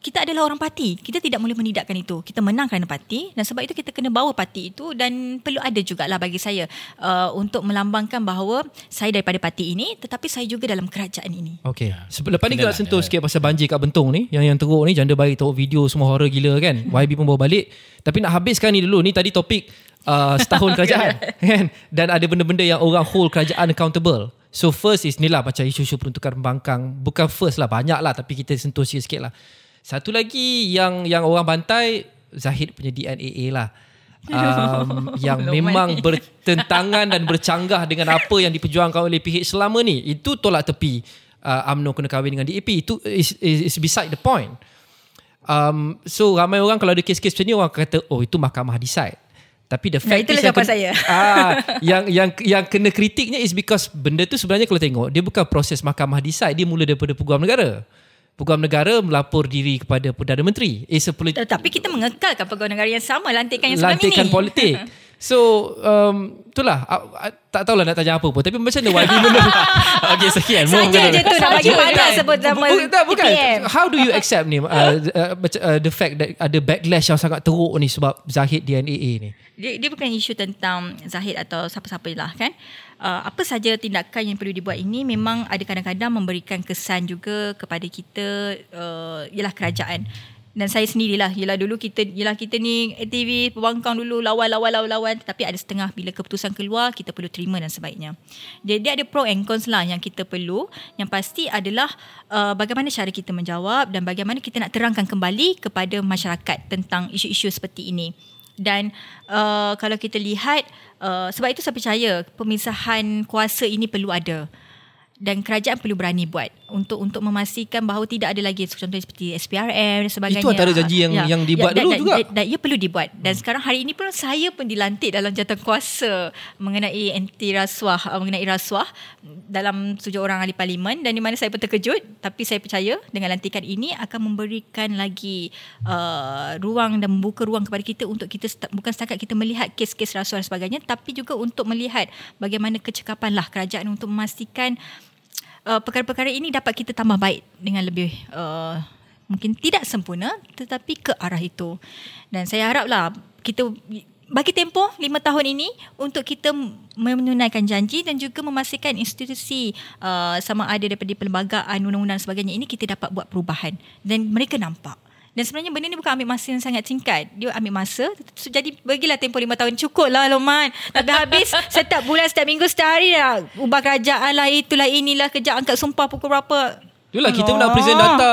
kita adalah orang parti. Kita tidak boleh menidakkan itu. Kita menang kerana parti dan sebab itu kita kena bawa parti itu dan perlu ada jugalah bagi saya uh, untuk melambangkan bahawa saya daripada parti ini tetapi saya juga dalam kerajaan ini. Okay. Sebab lepas ni kita nak lah, sentuh ya. sikit pasal banjir kat Bentong ni. Yang yang teruk ni janda bayi teruk video semua horror gila kan. (laughs) YB pun bawa balik. Tapi nak habiskan ni dulu. Ni tadi topik uh, setahun kerajaan. (laughs) (laughs) kan? Dan ada benda-benda yang orang hold kerajaan accountable. So first is ni lah macam isu-isu peruntukan pembangkang. Bukan first lah banyak lah tapi kita sentuh sikit-sikit lah. Satu lagi yang yang orang bantai Zahid punya DNAA lah. Um, (laughs) yang memang bertentangan dan bercanggah dengan apa yang diperjuangkan oleh PH selama ni. Itu tolak tepi uh, UMNO kena kahwin dengan DAP. Itu is, is, is beside the point. Um, so ramai orang kalau ada kes-kes macam ni orang kata oh itu mahkamah decide. Tapi the fact itulah is yang kena- saya. ah, (laughs) yang yang yang kena kritiknya is because benda tu sebenarnya kalau tengok dia bukan proses mahkamah decide dia mula daripada peguam negara. Peguam negara melapor diri kepada Perdana Menteri. A polit- Tetapi kita mengekalkan pegawai negara yang sama lantikan yang sebelum lantikan ini. politik. (laughs) So um, itulah uh, uh, tak tahulah nak tanya apa pun tapi macam mana YB benda (laughs) okay, sekian. Saja je tu nak bagi pada sebut nama bukan, tak, bukan. PPM. How do you accept ni uh, uh, uh, the fact that ada backlash yang sangat teruk ni sebab Zahid DNAA ni. Dia, dia bukan isu tentang Zahid atau siapa-siapa lah kan. Uh, apa saja tindakan yang perlu dibuat ini memang ada kadang-kadang memberikan kesan juga kepada kita uh, ialah kerajaan. Dan saya sendirilah. Yelah dulu kita Yelah kita ni aktivis Pembangkang dulu Lawan-lawan lawan-lawan Tapi ada setengah Bila keputusan keluar Kita perlu terima dan sebaiknya. Dia ada pro and cons lah Yang kita perlu. Yang pasti adalah uh, Bagaimana cara kita menjawab Dan bagaimana kita nak terangkan kembali Kepada masyarakat Tentang isu-isu seperti ini. Dan uh, kalau kita lihat uh, sebab itu saya percaya pemisahan kuasa ini perlu ada dan kerajaan perlu berani buat untuk untuk memastikan bahawa tidak ada lagi contohnya seperti SPRM dan sebagainya. Itu antara janji yang- yang dibuat dan, dulu dan, juga. Dan, dan ia perlu dibuat. Dan sekarang hari ini pun saya pun dilantik dalam jawatan kuasa mengenai anti rasuah uh, mengenai rasuah dalam tujuh orang ahli parlimen dan di mana saya pun terkejut tapi saya percaya dengan lantikan ini akan memberikan lagi uh, ruang dan membuka ruang kepada kita untuk kita bukan setakat kita melihat kes-kes rasuah dan sebagainya tapi juga untuk melihat bagaimana kecekapanlah kerajaan untuk memastikan uh, perkara-perkara ini dapat kita tambah baik dengan lebih uh, mungkin tidak sempurna tetapi ke arah itu. Dan saya haraplah kita bagi tempoh lima tahun ini untuk kita menunaikan janji dan juga memastikan institusi uh, sama ada daripada perlembagaan undang-undang dan sebagainya ini kita dapat buat perubahan dan mereka nampak. Dan sebenarnya benda ni bukan ambil masa yang sangat singkat. Dia ambil masa. So, jadi bagilah tempoh lima tahun. Cukup lah Loman. Tapi habis (laughs) setiap bulan, setiap minggu, setiap hari dah. Ubah kerajaan lah, itulah, inilah. Kejap angkat sumpah pukul berapa. Itulah kita nak present data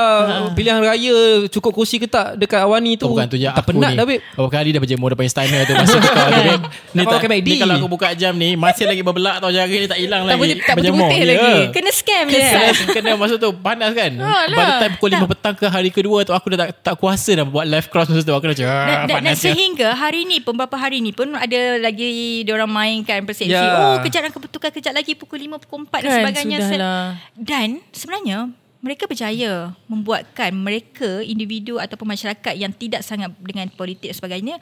pilihan raya cukup kursi ke tak dekat Awani tu. Tu bukan tu je Tak aku penat ni. dah babe. Berapa kali dah berjemur depan istana tu masa buka tu babe. (laughs) Ni, Nak tak, pakai MACD. ni kalau aku buka jam ni masih lagi berbelak tau jari ni tak hilang Tak lagi. boleh- tak Berjemur. putih-putih Ya. lagi. Kena scam je. Kena, kena masa tu panas kan Ah, lah. Pada time pukul 5 petang ke hari kedua tu Aku dah tak, tak kuasa dah buat live cross masa tu Aku dah macam Dan, ah, dan, sehingga hari ni pun beberapa hari ni pun ada lagi diorang mainkan persepsi Ya. oh kejap akan bertukar kejap lagi pukul 5 pukul 4 dan Kan, sebagainya sudahlah. dan sebenarnya mereka berjaya membuatkan mereka individu ataupun masyarakat yang tidak sangat dengan politik dan sebagainya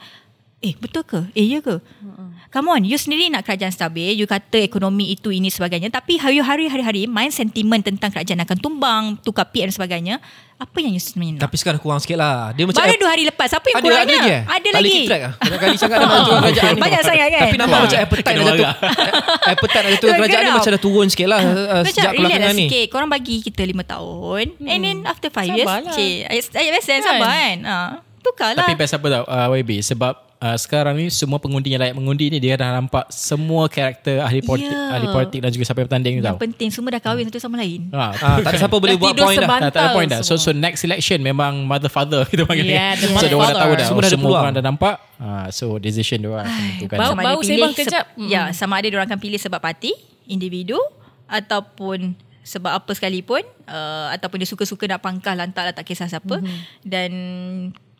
Eh betul ke? Eh ya ke? Come on, you sendiri nak kerajaan stabil, you kata ekonomi itu ini sebagainya, tapi hari-hari hari-hari main sentimen tentang kerajaan akan tumbang, tukar PM dan sebagainya. Apa yang you sebenarnya nak? Tapi sekarang kurang sikit lah. Dia macam Baru dua hari lepas, apa yang ada, kurangnya? ada lagi eh? Ada Tak lagi. keep track lah. Banyak kali sangat nak bantu (laughs) kerajaan ni. Banyak sangat kan? Tapi nampak macam appetite dah jatuh. (laughs) appetite dah jatuh kerajaan ni macam dah turun sikit lah uh, Macam sejak relax lah belakangan ni. sikit Korang bagi kita 5 tahun hmm. And then after 5 years Sabarlah. Cik Ayat ayat biasa Kan? sabar kan ha. Tukar lah Tapi best apa tau uh, YB Sebab uh, sekarang ni Semua pengundi yang layak mengundi ni Dia dah nampak Semua karakter ahli politik Ya. Ahli politik dan juga siapa yang bertanding ni Yang penting Semua dah kahwin satu sama lain ha, Ah, tak ada siapa boleh buat point dah. Tak, tak ada point dah. So so next election memang mother father kita panggil. Yeah, the so mother dia orang dah tahu dah. Semua dah semua orang dah nampak. Ah so decision dia orang akan tentukan. Bau- Sama bau sembang pilih kejap. se- Ya sama ada orang akan pilih sebab parti Individu Ataupun sebab apa sekalipun uh, Ataupun dia suka-suka nak pangkah Lantak lah tak kisah siapa Mhm. Dan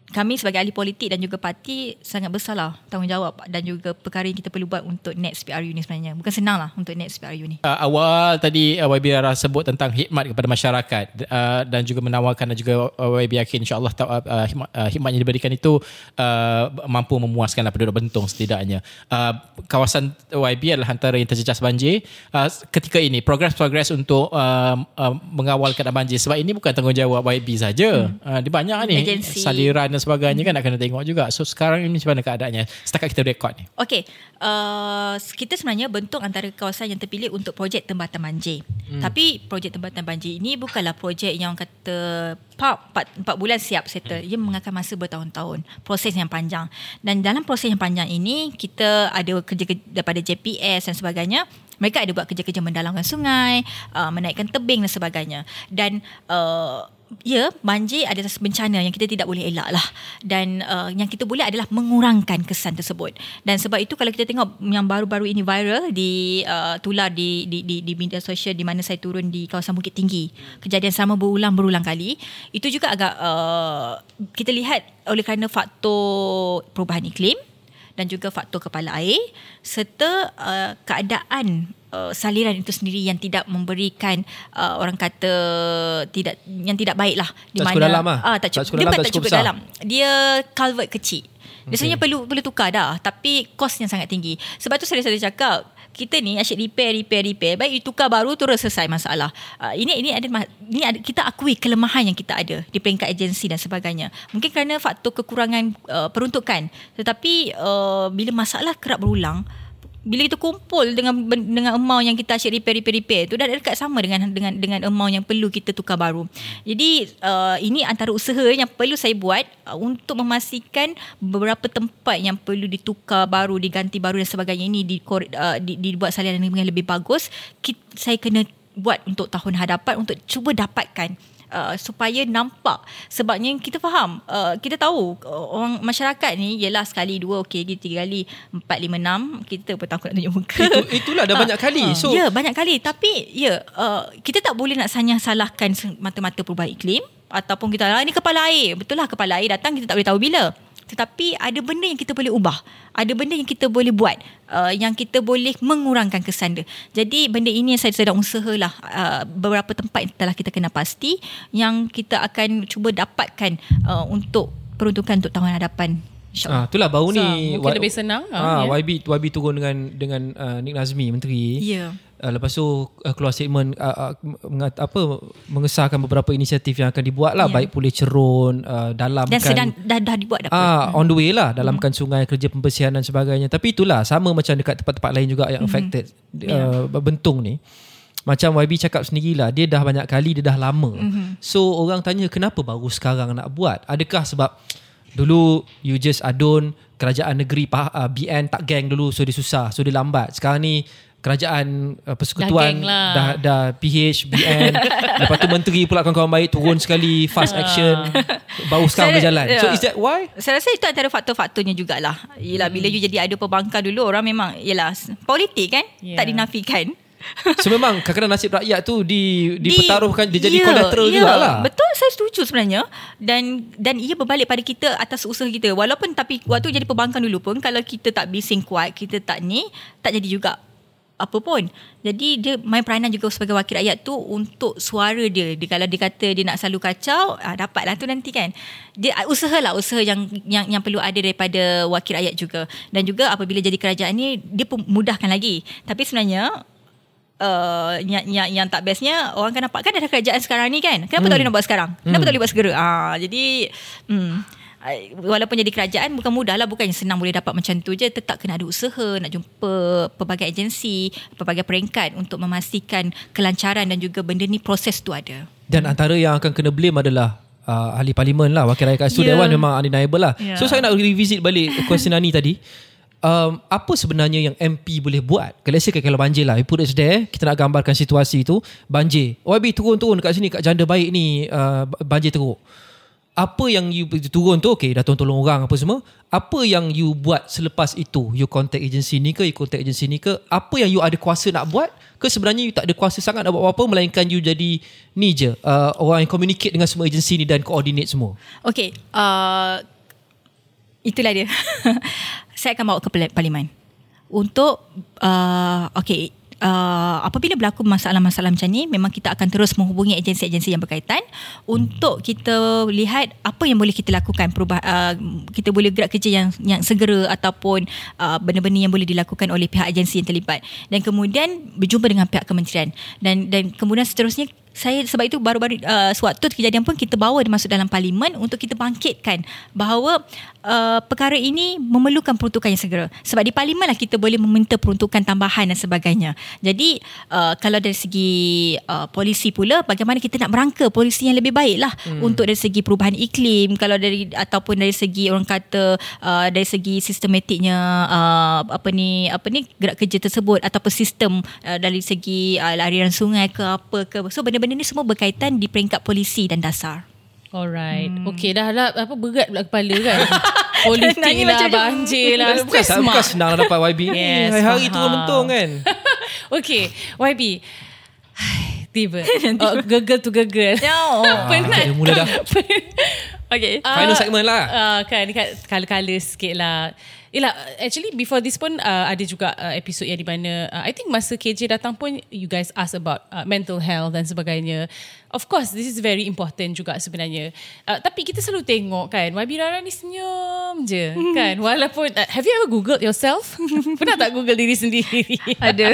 kami sebagai ahli politik dan juga parti sangat besar lah tanggungjawab dan juga perkara yang kita perlu buat untuk next PRU ni sebenarnya. Bukan senang lah untuk next PRU ni. Uh, awal tadi uh, YB Rara sebut tentang hikmat kepada masyarakat uh, dan juga menawarkan dan juga uh, YB yakin insyaAllah uh, hikmat, uh, yang diberikan itu uh, mampu memuaskanlah penduduk Bentong setidaknya. Uh, kawasan YB adalah antara yang terjejas banjir. Uh, ketika ini progres-progres untuk uh, uh, mengawal keadaan banjir sebab ini bukan tanggungjawab YB saja. Hmm. Uh, dia banyak ni Agensi. saliran dan sebagainya kan nak kena tengok juga. So sekarang ini macam mana keadaannya setakat kita rekod ni? Okey, uh, kita sebenarnya bentuk antara kawasan yang terpilih untuk projek tempatan banjir. Hmm. Tapi projek tempatan banjir ini bukanlah projek yang kata pap 4, 4 bulan siap settle. Ia mengakan masa bertahun-tahun. Proses yang panjang. Dan dalam proses yang panjang ini kita ada kerja daripada JPS dan sebagainya. Mereka ada buat kerja-kerja mendalamkan sungai, uh, menaikkan tebing dan sebagainya. Dan uh, ya banjir adalah bencana yang kita tidak boleh elak lah dan uh, yang kita boleh adalah mengurangkan kesan tersebut. Dan sebab itu kalau kita tengok yang baru-baru ini viral di uh, tular di, di di di media sosial di mana saya turun di kawasan Bukit Tinggi. Kejadian sama berulang berulang kali. Itu juga agak uh, kita lihat oleh kerana faktor perubahan iklim dan juga faktor kepala air serta uh, keadaan uh, saliran itu sendiri yang tidak memberikan uh, orang kata tidak yang tidak baik lah. Di Tak mana cukup dalam lah. ah tak Tak cukup. cukup dia dalam, bukan tak cukup cukup dalam. Dia culvert kecil. Biasanya perlu perlu tukar dah. Tapi kos yang sangat tinggi. Sebab tu saya selalu cakap kita ni asyik repair repair repair. Baik you tukar baru terus selesai masalah. Uh, ini ini ada ini ada kita akui kelemahan yang kita ada di peringkat agensi dan sebagainya. Mungkin kerana faktor kekurangan uh, peruntukan. Tetapi uh, bila masalah kerap berulang bila kita kumpul dengan dengan amount yang kita asyik repair repair repair tu dah dekat sama dengan dengan dengan amount yang perlu kita tukar baru. Jadi uh, ini antara usaha yang perlu saya buat uh, untuk memastikan beberapa tempat yang perlu ditukar baru, diganti baru dan sebagainya ini di, uh, di, dibuat salinan yang lebih bagus. Kita, saya kena buat untuk tahun hadapan untuk cuba dapatkan uh, supaya nampak. Sebabnya kita faham uh, kita tahu uh, orang masyarakat ni ialah sekali dua okey lagi tiga kali empat lima enam kita pun takut nak tunjuk muka. Itu, itulah dah (laughs) banyak kali. So ya banyak kali. Tapi ya uh, kita tak boleh nak sanya salahkan mata-mata perubahan iklim ataupun kita ah, ini kepala air. Betul lah kepala air datang kita tak boleh tahu bila tetapi ada benda yang kita boleh ubah ada benda yang kita boleh buat uh, yang kita boleh mengurangkan kesan dia jadi benda ini yang saya sedang usahalah uh, beberapa tempat yang telah kita kena pasti yang kita akan cuba dapatkan uh, untuk peruntukan untuk tahun hadapan insyaallah Ah, itulah baru So, ni mungkin Y- lebih senang, Ah, ah, ya. YB YB turun dengan dengan uh, Nik Nazmi menteri. Ya. Uh, lepas tu uh, keluar statement uh, uh, mengat, apa mengesahkan beberapa inisiatif yang akan dibuat lah Ya. baik pulih cerun uh, dalamkan dan sedang dah dah dibuat dah Ah, on the way lah dalamkan sungai kerja pembersihan dan sebagainya. Tapi itulah sama macam dekat tempat-tempat lain juga yang affected uh, bentung ni. Macam YB cakap sendirilah dia dah banyak kali dia dah lama. So orang tanya kenapa baru sekarang nak buat? Adakah sebab dulu you just adun kerajaan negeri uh, BN tak geng dulu so dia susah so dia lambat. Sekarang ni kerajaan uh, persekutuan Dah lah. dah, dah PH, BN (laughs) lepas tu menteri pula kawan-kawan baik turun sekali fast action baru (laughs) sekarang Saya- berjalan so ya. is that why Saya rasa itu antara faktor-faktornya jugalah. Yelah bila you jadi ada pembangkang dulu orang memang yelah politik kan Ya. tak dinafikan. so memang kadang-kadang nasib rakyat tu di, Di- dipertaruhkan dia jadi ya, collateral ya. jugalah Betul saya setuju sebenarnya dan dan ia berbalik pada kita atas usaha kita. Walaupun tapi waktu jadi pembangkang dulu pun kalau kita tak bising kuat, kita tak ni tak jadi juga apa pun. Jadi dia main peranan juga sebagai wakil rakyat tu untuk suara dia. dia kalau dia kata dia nak selalu kacau, ah, dapatlah tu nanti kan. Dia ah, usahalah usaha yang yang yang perlu ada daripada wakil rakyat juga. Dan juga apabila jadi kerajaan ni dia mudahkan lagi. Tapi sebenarnya uh, yang, yang, yang tak bestnya orang kan nampak kan ada kerajaan sekarang ni kan kenapa hmm. tak boleh nak buat sekarang kenapa tak boleh buat segera ah jadi hmm Walaupun jadi kerajaan bukan mudah lah Bukan senang boleh dapat macam tu je Tetap kena ada usaha Nak jumpa pelbagai agensi Pelbagai peringkat Untuk memastikan kelancaran Dan juga benda ni proses tu ada Dan antara yang akan kena blame adalah uh, ahli parlimen lah, wakil rakyat kat situ Ya. Dewan memang undeniable lah. Ya. So saya nak revisit balik (laughs) question Ani tadi. Um, apa sebenarnya yang MP boleh buat? Kalau say kalau banjir lah, put it there, kita nak gambarkan situasi tu, banjir. OIB turun-turun dekat sini, kat janda baik ni, uh, banjir teruk. Apa yang you turun tu, okay, dah tolong-tolong orang apa semua. Apa yang you buat selepas itu? You contact agensi ni ke, you contact agensi ni ke? Apa yang you ada kuasa nak buat? Ke sebenarnya you tak ada kuasa sangat nak buat apa-apa, melainkan you jadi ni je, uh, orang yang communicate dengan semua agensi ni dan coordinate semua. Okay uh, Itulah dia (laughs) Saya akan bawa ke parlimen Untuk uh, Okay Uh, apabila berlaku masalah-masalah macam ni memang kita akan terus menghubungi agensi-agensi yang berkaitan untuk kita lihat apa yang boleh kita lakukan perubah uh, kita boleh gerak kerja yang yang segera ataupun uh, benda-benda yang boleh dilakukan oleh pihak agensi yang terlibat. Dan kemudian berjumpa dengan pihak kementerian. Dan dan kemudian seterusnya saya sebab itu baru-baru uh, sewaktu kejadian pun kita bawa masuk dalam parlimen untuk kita bangkitkan bahawa uh, perkara ini memerlukan peruntukan yang segera. Sebab di parlimen lah kita boleh meminta peruntukan tambahan dan sebagainya. Jadi uh, kalau dari segi uh, polisi pula bagaimana kita nak merangka polisi yang lebih baik lah hmm. untuk dari segi perubahan iklim. Kalau dari ataupun dari segi orang kata uh, dari segi sistematiknya uh, apa ni apa ni gerak kerja tersebut ataupun sistem uh, dari segi uh, aliran sungai ke apa ke. So benda-benda ni semua berkaitan di peringkat polisi dan dasar Alright. Hmm. Okay dah lah apa berat pula kepala kan. (laughs) Politik lah, banjir lah. bukan, Stress bukan mak. senang nak dapat YB. Yes, Hari-hari faham. turun mentung kan. (laughs) okay, YB. (sighs) Tiba. (laughs) Oh, gegel tu gegel. no. Penat. Ah, mula dah. okay Ah, Final segment lah. Uh, kan, kan kala-kala sikit lah. Yelah, actually before this pun uh, ada juga uh, episod yang di mana uh, I think masa KJ datang pun you guys ask about uh, mental health dan sebagainya. Of course, this is very important juga sebenarnya. Uh, tapi kita selalu tengok kan, YB Rara ni senyum je kan. Walaupun, uh, have you ever googled yourself? (laughs) Pernah tak google diri sendiri? ada (laughs)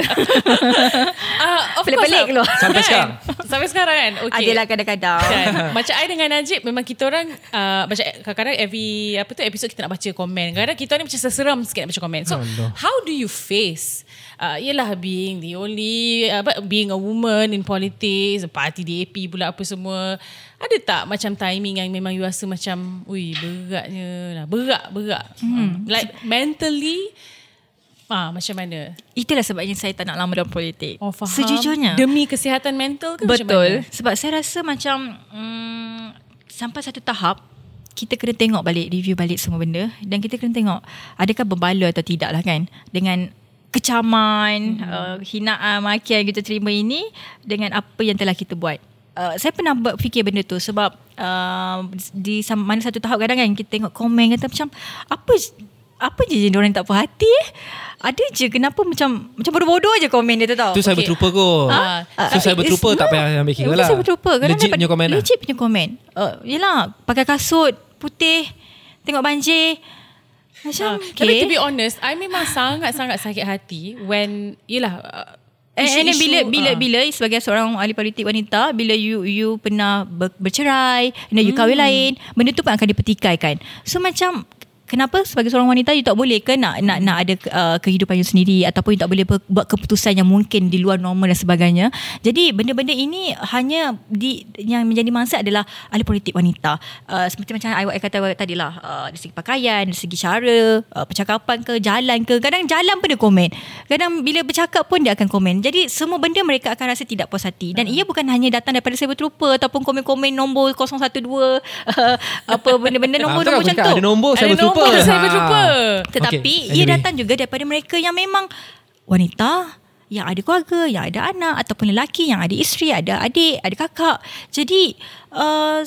uh, of Pelik-pelik course, keluar. Sampai Kan? sekarang? Sampai sekarang kan? Okay. adalah kadang-kadang kan macam I dengan Najib memang kita orang uh, macam kadang-kadang every apa tu episod kita nak baca komen kadang-kadang kita ni macam seseram sikit nak baca komen so Allah. how do you face uh, yelah being the only apa being a woman in politics parti DAP pula apa semua. Ada tak macam timing yang memang you rasa macam ui beratnya lah berat berat. Hmm. like mentally ah macam mana? Itulah sebabnya saya tak nak lama dalam politik. Oh faham. Sejujurnya. Demi kesihatan mental ke macam Betul. mana? Sebab saya rasa macam mm, sampai satu tahap kita kena tengok balik, review balik semua benda dan kita kena tengok adakah berbaloi atau tidak lah kan dengan kecaman, hmm. uh, hinaan, makian yang kita terima ini dengan apa yang telah kita buat. Uh, saya pernah berfikir benda tu sebab uh, di mana satu tahap kadang kan kita tengok komen kata macam apa apa je je orang tak puas hati eh? Ada je kenapa macam macam bodoh-bodoh je komen dia tu tau. Tu saya Okay. berterupa kot. Ah, So saya berterupa tak payah ambil kira lah. saya berterupa. Kadang Legit dapat- punya komen lah. Legit punya komen. Uh, yelah, pakai kasut putih, tengok banjir. Macam, Ah, okay. Tapi to be honest, I memang sangat-sangat sakit hati when yelah uh, And, and then bila bila ah. bila sebagai seorang ahli politik wanita bila you you pernah ber, bercerai and then you kahwin lain benda tu pun akan dipertikaikan so macam kenapa sebagai seorang wanita you tak boleh ke nak nak nak ada uh, kehidupan you sendiri ataupun you tak boleh ber- buat keputusan yang mungkin di luar normal dan sebagainya. Jadi benda-benda ini hanya di yang menjadi mangsa adalah ahli politik wanita. Uh, seperti macam awak kata tadi lah uh, dari segi pakaian, dari segi cara, uh, percakapan ke, jalan ke. Kadang jalan pun dia komen. Kadang bila bercakap pun dia akan komen. Jadi semua benda mereka akan rasa tidak puas hati dan ia bukan hanya datang daripada cyber trooper ataupun komen-komen nombor 012 uh, (laughs) apa benda-benda nombor-nombor Ah, macam tu. Ada nombor cyber cyber Ha. trooper. Tetapi Okay, okay, ia anyway. datang juga daripada mereka yang memang wanita yang ada keluarga, yang ada anak ataupun lelaki yang ada isteri, ada adik, ada kakak. Jadi uh,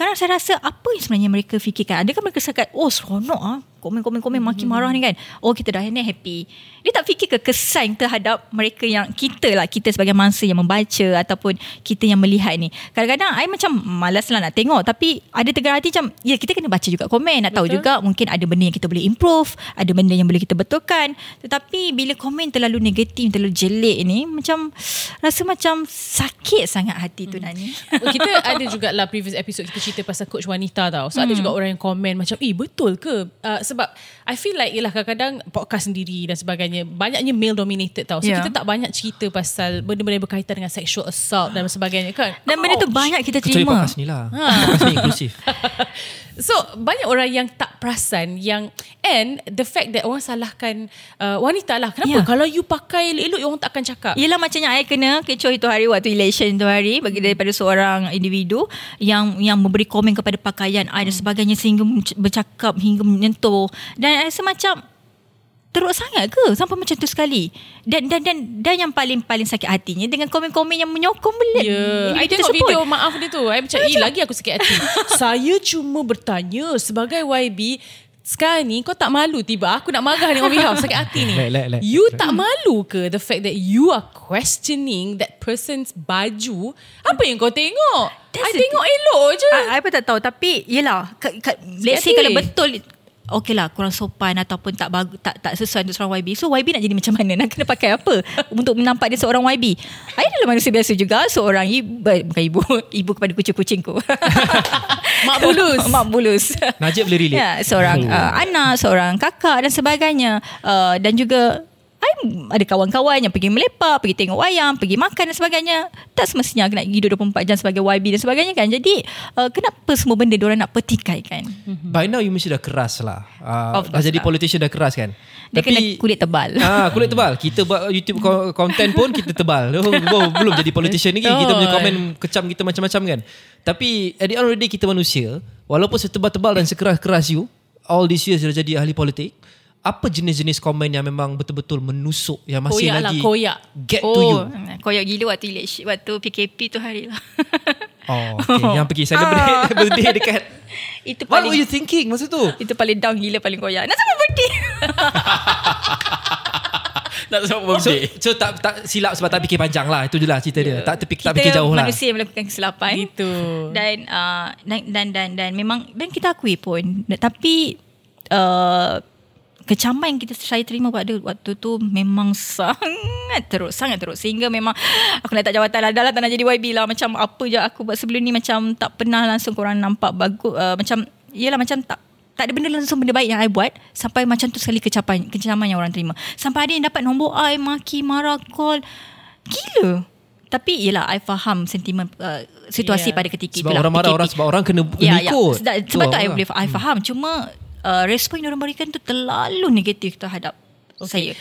sekarang saya rasa apa yang sebenarnya mereka fikirkan? Adakah mereka cakap, oh seronok ah, komen-komen-komen maki marah ni kan. Oh kita dah ni happy. Dia tak fikir ke kesan terhadap mereka yang kita lah, kita sebagai mangsa yang membaca ataupun kita yang melihat ni. Kadang-kadang I macam malas lah nak tengok tapi ada tegar hati macam, ya kita kena baca juga komen. Nak tahu Betul. juga mungkin ada benda yang kita boleh improve, ada benda yang boleh kita betulkan. Tetapi bila komen terlalu negatif, terlalu jelek ni, macam rasa macam sakit sangat hati tu Nani. kita ada juga lah previous episode kita cerita pasal coach wanita tau. So hmm. ada juga orang yang komen macam eh betul ke? Uh, sebab I feel like ialah kadang-kadang podcast sendiri dan sebagainya banyaknya male dominated tau. So Yeah. kita tak banyak cerita pasal benda-benda yang berkaitan dengan sexual assault dan sebagainya kan. Dan benda tu banyak kita Kecuali terima. podcast ni lah. Podcast ni inklusif. (laughs) So banyak orang yang tak perasan yang and the fact that orang salahkan uh, wanita lah. Kenapa? Ya. Kalau you pakai elok-elok orang tak akan cakap. Yelah macam yang I kena kecoh itu hari waktu election itu hari bagi daripada seorang individu yang yang memberi komen kepada pakaian I dan sebagainya sehingga bercakap hingga menyentuh dan I rasa macam teruk sangat ke sampai macam tu sekali dan dan dan dan yang paling paling sakit hatinya dengan komen-komen yang menyokong belit Ya, I individu tengok tersebut. video maaf dia tu. I macam, eh lagi aku sakit hati. (laughs) Saya cuma bertanya sebagai YB, sekarang ni kau tak malu tiba aku nak marah ni on behalf sakit hati ni. Lek, lek, lek. You tak malu ke the fact that you are questioning that person's baju? Apa yang kau tengok? That's I tengok elok je. I, I pun tak tahu tapi yelah ka, ka, let's say kalau betul Okay lah kurang sopan ataupun tak bagus tak tak sesuai untuk seorang YB. So YB nak jadi macam mana? Nak kena pakai apa untuk menampak dia seorang YB? I adalah manusia biasa juga, seorang ibu bukan ibu, (laughs) ibu kepada kucing-kucingku. (laughs) Mak (laughs) bulus. Mak bulus. Najib boleh relate. Ya, seorang uh, anak, seorang kakak dan sebagainya. Uh, dan juga I ada kawan-kawan yang pergi melepak, pergi tengok wayang, pergi makan dan sebagainya. Tak semestinya nak hidup 24 jam sebagai YB dan sebagainya kan. Jadi uh, kenapa semua benda diorang nak petikai kan? By now you mesti dah keras lah. Uh, dah jadi lah. politician dah keras kan. Dia kena kulit tebal. Ah, kulit tebal. Kita buat YouTube content pun kita tebal. Oh, (laughs) oh, belum jadi politician lagi. Kita punya komen kecam kita macam-macam kan. Tapi at the end of the day kita manusia, walaupun setebal-tebal dan sekeras-keras you, all these years dah jadi ahli politik, apa jenis-jenis komen yang memang betul-betul menusuk yang masih Koyak lah, lagi koyak. get to you? Koyak gila waktu election, waktu PKP tu hari lah. Oh, (laughs) okay. yang pergi celebrate (laughs) birthday dekat itu What were paling you thinking masa tu? itu paling down gila paling koyak. Nak sama birthday. (laughs) Nak sebab So, so tak tak silap sebab tak fikir panjang lah. Itu je lah cerita dia. Tak terpik, tak Kita fikir jauh lah. manusia yang melakukan kesilapan. Gitu. dan uh, dan, dan dan dan memang dan kita akui pun tapi uh, kecaman yang kita saya terima pada waktu tu memang sangat teruk sangat teruk sehingga memang aku nak tak jawatan lah dah lah tak nak jadi YB lah macam apa je aku buat sebelum ni macam tak pernah langsung korang nampak bagus uh, macam yelah macam tak tak ada benda langsung benda baik yang I buat sampai macam tu sekali kecapan kecaman yang orang terima sampai ada yang dapat nombor I maki marah call gila tapi yelah I faham sentimen uh, situasi Yeah. pada ketika Sebab itulah, orang marah PKP. orang sebab orang kena, kena Ya, ya. ikut. Sebab, sebab tu I boleh I faham. Cuma uh, respon yang orang berikan tu terlalu negatif terhadap okay. saya.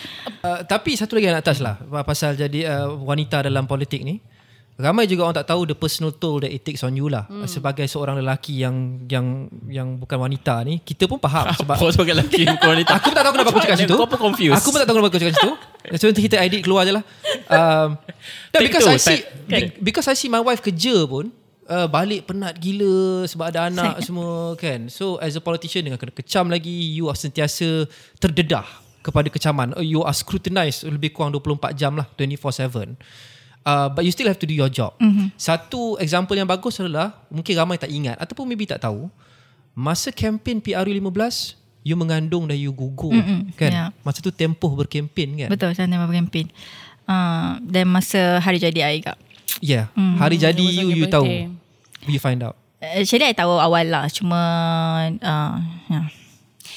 Uh, tapi satu lagi yang nak touch lah pasal jadi uh, wanita dalam politik ni. Ramai juga orang tak tahu the personal toll that it takes on you lah. Hmm. Sebagai seorang lelaki yang yang yang bukan wanita ni, kita pun faham sebab Kau (laughs) sebagai lelaki bukan wanita. Aku pun tak tahu kenapa aku cakap situ. Kau pun confused. Aku pun tak tahu kenapa aku cakap situ. (laughs) So nanti kita edit keluar je lah. Um, no, because two, I see be- because I see my wife kerja pun uh, balik penat gila sebab ada anak (laughs) semua kan. So as a politician dengan kena kecam lagi, you are sentiasa terdedah kepada kecaman. Uh, You are scrutinized lebih kurang 24 jam lah, 24/7. Uh, but you still have to do your job. Mm-hmm. Satu example yang bagus adalah mungkin ramai tak ingat ataupun maybe tak tahu. Masa kempen PRU 15, you mengandung dan you gugur Mm-mm, kan. ya. Masa tu tempoh berkempen kan. Betul, saya nak berkempen. Uh, dan masa hari jadi I juga. Yeah. Hari jadi you you tahu. You find out. Actually I tahu awal lah. Cuma uh, yeah.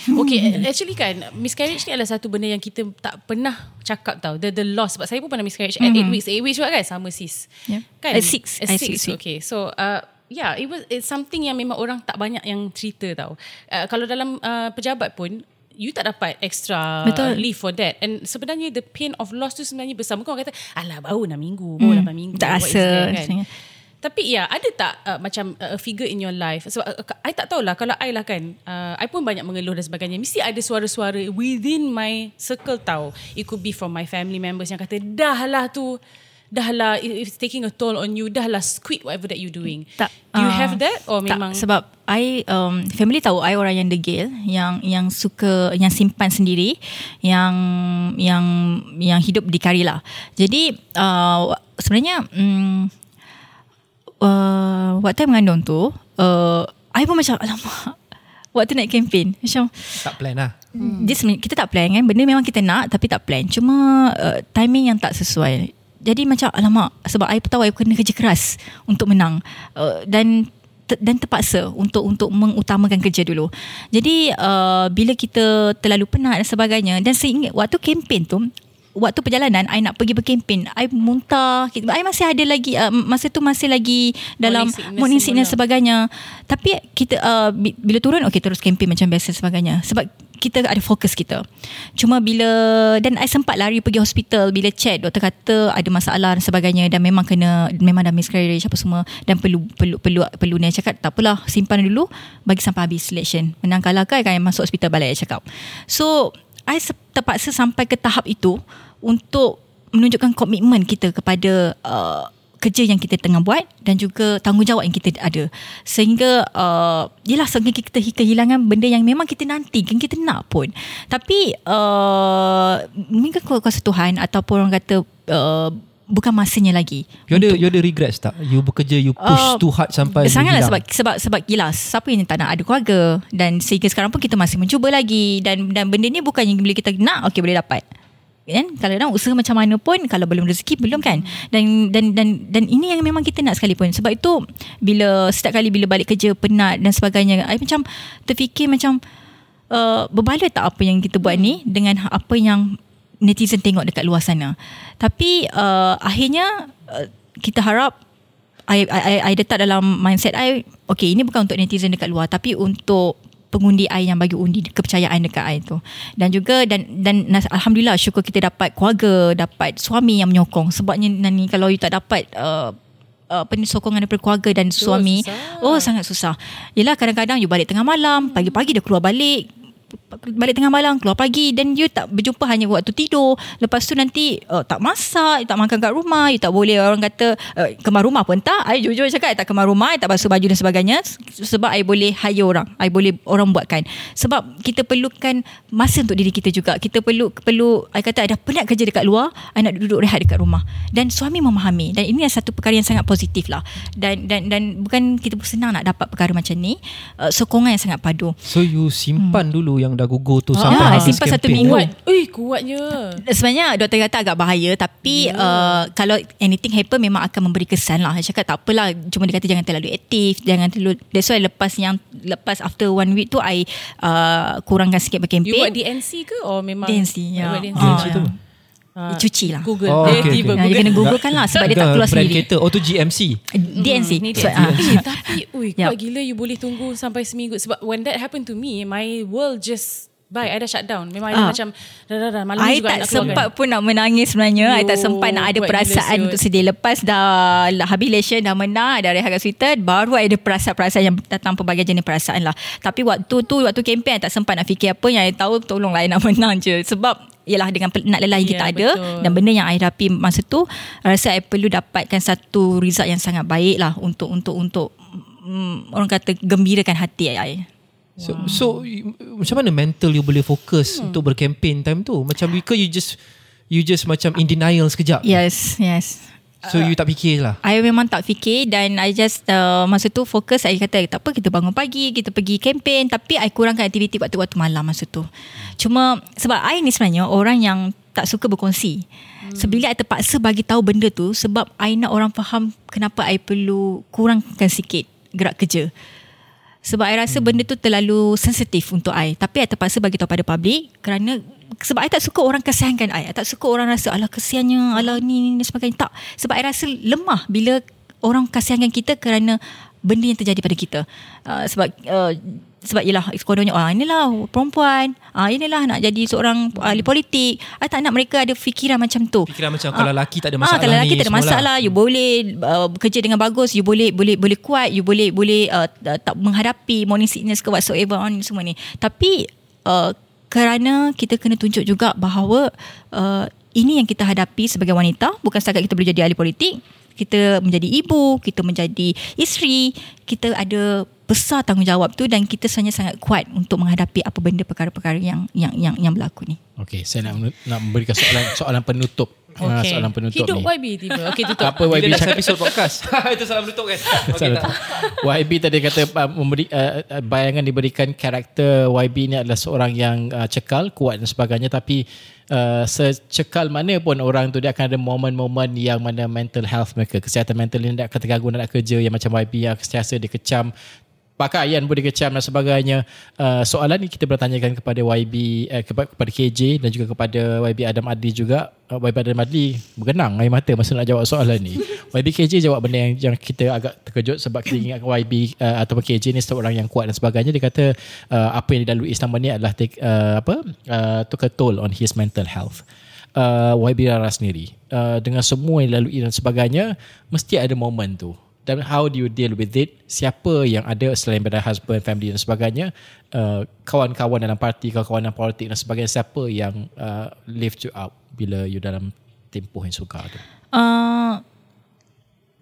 Okay, (laughs) actually kan, miscarriage ni adalah satu benda yang kita tak pernah cakap tau. The the loss. Sebab saya pun pernah miscarriage at 8 weeks. 8 weeks juga kan? Sama sis. Yeah. Kan? At six. At At 6. six week. Okay, so... Uh, Yeah, it was it's something yang memang orang tak banyak yang cerita tau. Uh, kalau dalam uh, pejabat pun you tak dapat extra Betul. leave for that. And sebenarnya the pain of loss tu sebenarnya besar. Mungkin orang kata, alah baru 6 minggu, baru 8 minggu. tak rasa kan? Tapi ya, ada tak uh, macam uh, a figure in your life? Sebab uh, I tak tahulah kalau I lah kan, uh, I pun banyak mengeluh dan sebagainya. Mesti ada suara-suara within my circle tau. It could be from my family members yang kata, dah lah tu, dah lah it's taking a toll on you, dah lah quit whatever that you doing. Tak. Do you ah, have that or tak, memang? sebab I um, family tahu I orang yang degil, yang yang suka yang simpan sendiri, yang yang yang hidup dikari lah. Jadi uh, sebenarnya um, uh, waktu I mengandung tu, uh, I pun macam alamak. Waktu naik campaign Macam Tak plan lah. hmm. dia sebenarnya, Kita tak plan kan Benda memang kita nak Tapi tak plan Cuma uh, Timing yang tak sesuai Jadi macam Alamak Sebab I tahu I kena kerja keras Untuk menang uh, Dan dan terpaksa untuk untuk mengutamakan kerja dulu. Jadi uh, bila kita terlalu penat dan sebagainya dan saya ingat waktu kempen tu waktu perjalanan I nak pergi berkempen. I muntah. I masih ada lagi uh, masa tu masih lagi dalam Morning sickness semula. sebagainya. Tapi kita uh, bi- bila turun okey terus kempen macam biasa sebagainya. Sebab kita ada fokus kita. Cuma bila dan I sempat lari pergi hospital bila check doktor kata ada masalah dan sebagainya dan memang kena memang dah miscarriage apa semua dan perlu perlu perlu perlu ni cakap tak apalah simpan dulu bagi sampai habis selection. Menang kalah kan masuk hospital balik I cakap. So I terpaksa sampai ke tahap itu untuk menunjukkan komitmen kita kepada uh, kerja yang kita tengah buat dan juga tanggungjawab yang kita ada. Sehingga uh, yelah sehingga kita kehilangan benda yang memang kita nanti kan kita nak pun. Tapi uh, mungkin kuasa Tuhan ataupun orang kata uh, bukan masanya lagi. You ada you ada regrets tak? You bekerja you push Uh, too hard sampai Sangatlah sebab sebab sebab gila siapa yang tak nak? Ada keluarga. Dan sehingga sekarang pun kita masih mencuba lagi. Dan dan benda ni bukan yang bila kita nak okey boleh dapat. Kan? Kalau nak usaha macam mana pun kalau belum rezeki belum kan? Dan dan dan dan ini yang memang kita nak sekalipun. Sebab itu bila setiap kali bila balik kerja penat dan sebagainya I macam terfikir macam uh, berbaloi tak apa yang kita buat ni dengan apa yang netizen tengok dekat luar sana tapi uh, akhirnya uh, kita harap I, I, I, I letak dalam mindset I Okay ini bukan untuk netizen dekat luar Tapi untuk pengundi I yang bagi undi kepercayaan dekat I tu. Dan juga dan dan alhamdulillah syukur kita dapat keluarga dapat suami yang menyokong. Sebabnya Nani kalau you tak dapat uh, uh, apa ni sokongan daripada keluarga dan suami susah. oh sangat susah. Yelah kadang-kadang you balik tengah malam pagi-pagi dia keluar balik balik tengah malam keluar pagi. Dan you tak berjumpa hanya waktu tidur. Lepas tu nanti uh, tak masak you tak makan kat rumah. You tak boleh orang kata uh, kemar rumah pun tak. I jujur cakap I tak kemar rumah I tak basuh baju dan sebagainya. Sebab I boleh hire orang. I boleh orang buatkan. Sebab kita perlukan masa untuk diri kita juga. Kita perlu perlu I kata I dah penat kerja dekat luar I nak duduk rehat dekat rumah. Dan suami memahami. Dan ini adalah satu perkara yang sangat positif lah. Dan dan dan bukan kita pun senang nak dapat perkara macam ni. Uh, sokongan yang sangat padu. So you simpan hmm. dulu yang dah gugur tu Ah, sampai I habis simpan satu campaign. minggu. Kuat. Ui, kuatnya. Sebenarnya doktor kata agak bahaya tapi yeah. uh, kalau anything happen memang akan memberi kesan lah. Saya cakap tak apalah cuma dia kata jangan terlalu aktif, jangan terlalu that's why lepas yang lepas after one week tu I uh, kurangkan sikit You berkempen. buat DNC ke or memang DNC, You ya. buat DNC. DNC tu? Ah, Cuci lah. Google. Oh, Eh, okay, tiba okay. Nah, dia Google. kena googlekan lah sebab dia tak keluar brand sendiri. kereta. Oh tu GMC. DNC. Ni So, dia. ah. Eh, (laughs) tapi ui, kuat gila you boleh tunggu sampai seminggu sebab when that happened to me my world just bye I dah shut down memang I Ah. macam dah dah dah malam I juga tak nak sempat pun nak menangis sebenarnya. I tak Yo, sempat nak ada perasaan untuk sedih. Lepas dah lah, habis election, dah menang, dah rehat kat Twitter, baru I ada perasaan-perasaan yang datang pelbagai jenis perasaan lah. Tapi waktu tu, waktu kempen, I tak sempat nak fikir apa yang I tahu, tolonglah I nak (laughs) menang je. Sebab Yelah dengan penat lelah yang Ya, kita ada betul. dan benda yang I hadapi masa tu rasa I perlu dapatkan satu result yang sangat baik lah untuk untuk untuk mm, orang kata gembirakan hati I. So so you- macam mana mental you boleh fokus hmm. untuk berkempen time tu? Macam because you just you just macam in denial sekejap. Yes, yes. So you tak fikir lah. I memang tak fikir dan I just uh, masa tu fokus I kata tak apa kita bangun pagi kita pergi kempen tapi I kurangkan aktiviti waktu-waktu malam masa tu. Cuma sebab I ni sebenarnya orang yang tak suka berkongsi. Hmm. Sebila I terpaksa bagi tahu benda tu sebab I nak orang faham kenapa I perlu kurangkan sikit gerak kerja. Sebab I rasa benda tu terlalu sensitif untuk I. Tapi I terpaksa bagi tahu pada public kerana sebab I tak suka orang kasihankan I. I tak suka orang rasa alah kesiannya, alah ni ni sebagainya. Tak. Sebab I rasa lemah bila orang kasihankan kita kerana benda yang terjadi pada kita. Uh, sebab uh, sebab ialah kononnya ah inilah perempuan ah inilah nak jadi seorang ahli politik I tak nak mereka ada fikiran macam tu Fikiran macam kalau lelaki tak ada Ah, masalah kalau lelaki ni tak ada semualah. masalah, you boleh uh, bekerja dengan bagus, you boleh boleh boleh kuat, you boleh boleh uh, tak menghadapi morning sickness ke whatsoever on semua ni. Tapi uh, kerana kita kena tunjuk juga bahawa uh, ini yang kita hadapi sebagai wanita, bukan setakat kita boleh jadi ahli politik, kita menjadi ibu, kita menjadi isteri, kita ada besar tanggungjawab tu dan kita sebenarnya sangat kuat untuk menghadapi apa benda perkara-perkara yang yang yang yang berlaku ni. Okey, saya nak nak memberikan soalan soalan penutup. Ah, Okay. soalan penutup Hidup ni. YB tiba. Okay tutup. Apa Bila YB dah cakap? episod podcast. (laughs) Itu salah menutup kan. Okay, tu. YB tadi kata uh, memberi uh, uh, bayangan diberikan karakter YB ni adalah seorang yang uh, cekal, kuat dan sebagainya tapi uh, secekal mana pun orang tu dia akan ada momen-momen yang mana mental health mereka, kesihatan mental ni akan terganggu nak kerja yang macam YB yang sentiasa dikecam pakaian pun dikecam dan sebagainya. Uh, soalan ni kita bertanyakan kepada YB eh, kepada, kepada KJ dan juga kepada YB Adam Adli juga. Uh, YB Adam Adli bergenang air mata masa nak jawab soalan ni. (laughs) YB KJ jawab benda yang, yang kita agak terkejut sebab kita ingat YB uh, ataupun KJ ni seorang yang kuat dan sebagainya. Dia kata uh, apa yang dilalui selama ni adalah take, uh, apa uh, took a toll on his mental health. Uh, YB Rara sendiri uh, dengan semua yang dilalui dan sebagainya mesti ada momen tu dan how do you deal with it? Siapa yang ada selain daripada husband family dan sebagainya uh, kawan-kawan dalam parti kawan-kawan dalam politik dan sebagainya siapa yang uh, lift you up bila you dalam tempoh yang sukar tu? Uh,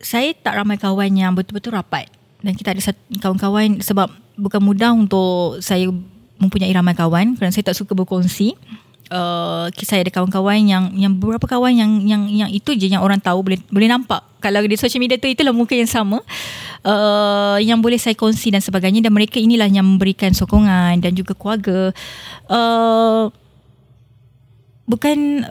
saya tak ramai kawan yang betul-betul rapat. Dan kita ada kawan-kawan sebab bukan mudah untuk saya mempunyai ramai kawan kerana saya tak suka berkongsi. Uh, saya ada kawan-kawan yang yang beberapa kawan yang yang yang itu je yang orang tahu boleh boleh nampak. Kalau di social media tu itulah muka yang sama. Uh, yang boleh saya kongsi dan sebagainya. Dan mereka inilah yang memberikan sokongan dan juga keluarga. Uh, bukan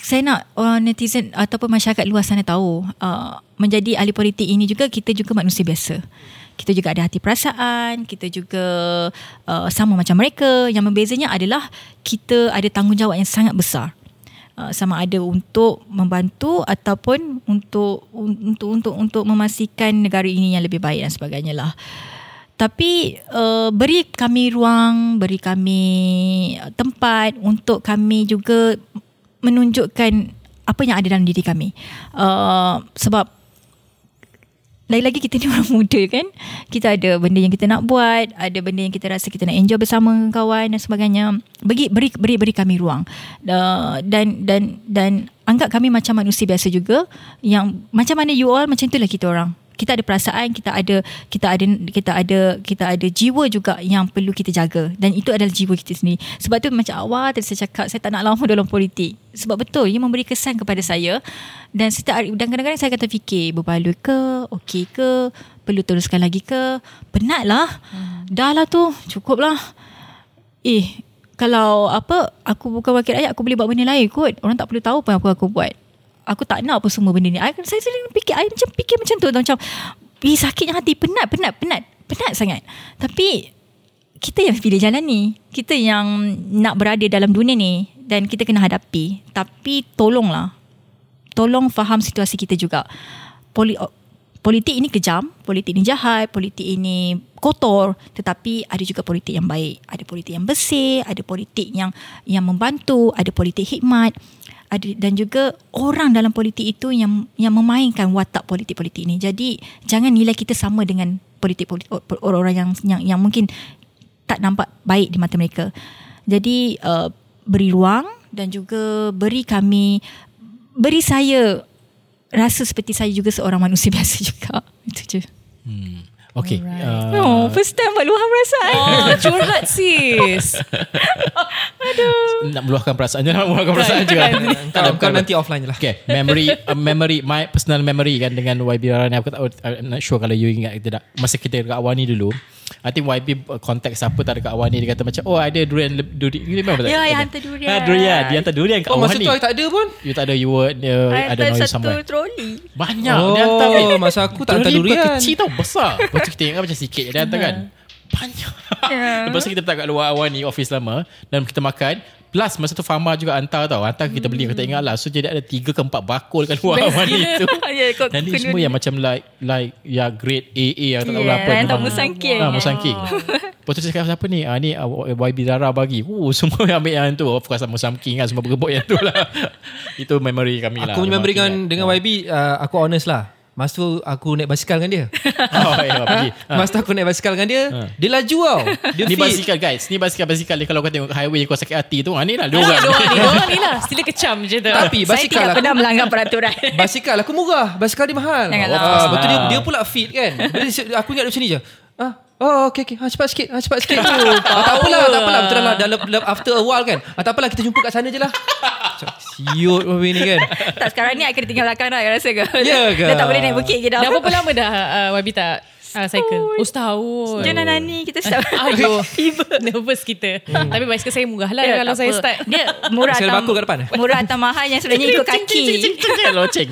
saya nak uh, netizen ataupun masyarakat luas sana tahu uh, menjadi ahli politik ini juga kita juga manusia biasa. Kita juga ada hati perasaan, kita juga uh, sama macam mereka. Yang membezanya adalah kita ada tanggungjawab yang sangat besar. Uh, sama ada untuk membantu ataupun untuk untuk untuk untuk memastikan negara ini yang lebih baik dan sebagainya lah. Tapi uh, beri kami ruang, beri kami uh, tempat untuk kami juga menunjukkan apa yang ada dalam diri kami. Uh, sebab lagi-lagi kita ni (laughs) orang muda kan. Kita ada benda yang kita nak buat, ada benda yang kita rasa kita nak enjoy bersama dengan kawan dan sebagainya. Bagi beri beri beri kami ruang. Uh, dan dan dan anggap kami macam manusia biasa juga yang macam mana you all macam itulah kita orang kita ada perasaan kita ada kita ada kita ada kita ada jiwa juga yang perlu kita jaga. Dan itu adalah jiwa kita sendiri. Sebab tu macam awal tadi saya cakap saya tak nak lama dalam politik. Sebab betul ia memberi kesan kepada saya. Dan setiap hari dan kadang-kadang saya akan terfikir berbaloi ke? Okey ke? Perlu teruskan lagi ke? Penat lah. Hmm. dah lah tu cukup lah. Eh kalau apa aku bukan wakil rakyat aku boleh buat benda lain kot. Orang tak perlu tahu apa yang aku buat aku tak nak apa semua benda ni. I, saya sering fikir, I macam fikir macam tu. Macam, Ih, sakitnya hati, penat, penat, penat. Penat sangat. Tapi, kita yang pilih jalan ni. Kita yang nak berada dalam dunia ni. Dan kita kena hadapi. Tapi, tolonglah. Tolong faham situasi kita juga. Poli, politik ini kejam. Politik ini jahat. Politik ini kotor. Tetapi, ada juga politik yang baik. Ada politik yang bersih. Ada politik yang yang membantu. Ada politik hikmat dan juga orang dalam politik itu yang yang memainkan watak politik-politik ini. Jadi jangan nilai kita sama dengan politik-politik orang-orang yang yang yang mungkin tak nampak baik di mata mereka. Jadi uh, beri ruang dan juga beri kami beri saya rasa seperti saya juga seorang manusia (laughs) biasa juga. Itu je. hmm. Okay Alright. uh, Oh, first time buat luahan perasaan. Oh, (laughs) curhat sis. (laughs) Nak meluahkan perasaan Jangan meluahkan perasaan juga Kau, kau nanti offline je lah. Okay, memory, uh, memory, my personal memory kan dengan YB Rara ni. Aku tak, I'm not sure kalau you ingat ke tidak. Masa kita dekat awal ni dulu, I think YB contact siapa tak dekat Awani dia kata macam oh ada durian durian you remember that? Ya, yang Ada. hantar durian. ha, durian. Dia hantar durian kat Oh masa Awani. tu I tak ada pun? You tak ada you were uh, I, don't know hantar you satu troli. banyak. Dia hantar Oh masa aku tak hantar Durian durian. kecil tau besar. Lepas tu kita ingat macam sikit Dia hantar kan. Banyak. Ya. (laughs) Lepas tu kita letak kat luar awan ni Office lama. Dan kita makan Plus masa tu Fama juga hantar tau Hantar kita beli Kita ingat lah So jadi ada tiga ke empat bakul kat luar awan ni tu (laughs) Ya, kau Dan ni semua yang macam like like ya grade AA atau tak tahu Yeah, lah apa. yang tak memang- musangking. Ah, musangking. (laughs) Lepas tu saya cakap siapa ni? Ah ni ah, YB Dara bagi. Oh (laughs) semua yang ambil yang tu. Of course musangking kan semua berebut yang tu lah. Itu memory kami lah. Aku punya memory dengan, dengan YB uh, Aku honest lah Masa tu aku naik basikal dengan dia. (laughs) Oh ya pergi. Ah. Masa tu aku naik basikal dengan dia Dia laju tau Dia Ni fit basikal guys Ni basikal-basikal ni Kalau kau tengok highway Kau sakit hati tu ha, Ni lah dua orang ni Diorang ni lah (laughs) Sila kecam je tu Tapi Saya basikal tidak aku pernah melanggar peraturan. Basikal aku murah Basikal dia mahal Janganlah. Ah, Betul dia, Ah. dia pula fit kan Dia- Aku ingat dia macam ni je Oh okay, okay. Ha, cepat sikit ha, Cepat sikit (laughs) ah, Tak apalah Tak apalah Betul lah dalam, dalam, After a while kan ah, Tak apalah kita jumpa kat sana je lah Macam, Siut apa ni kan tak sekarang ni I kena tinggal belakang dah. I rasa ke? Ya (laughs) ke? Dah tak boleh naik bukit ke dah. Dah berapa lama dah uh, YB uh, cycle? Oh setahun Jangan nani kita (laughs) start. Aduh (laughs) Nervous kita Tapi basikal saya murah lah Ya, Kalau saya apa. start Dia murah atau bakul kat depan? Murah atau mahal yang sebenarnya ikut kaki. Loceng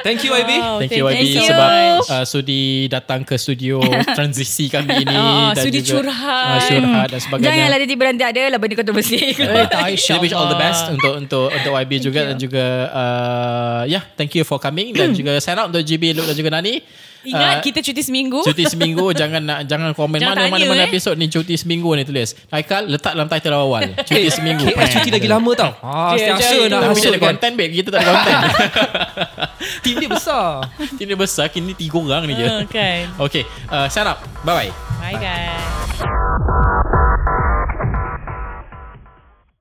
Thank you YB Wow. Thank you Thank YB you. sebab uh, sudi datang ke studio (laughs) transisi kami ini Ah, dan sudi juga, curhat. uh, curhat dan sebagainya. Janganlah tiba-tiba nanti ada lah benda kontroversi. Eh, tak, Kita wish all the best untuk untuk untuk YB juga dan juga uh, yeah thank you for coming dan juga sign out untuk GB Luke dan juga Nani. Ingat Uh, kita cuti seminggu. Cuti seminggu (laughs) jangan nak jangan komen Jangan mana tanya, mana mana eh. episod ni cuti seminggu ni tulis. Haikal letak dalam title awal. (laughs) Cuti seminggu. KS cuti lagi lama tau. Ah, Dia Setiasa je nak Tapi dia ada kan. konten babe. Kita tak ada konten (laughs) Team dia besar. Ini besar Kini tiga orang ni je. Ah, Kan. Okay uh, Sign up Bye bye Bye guys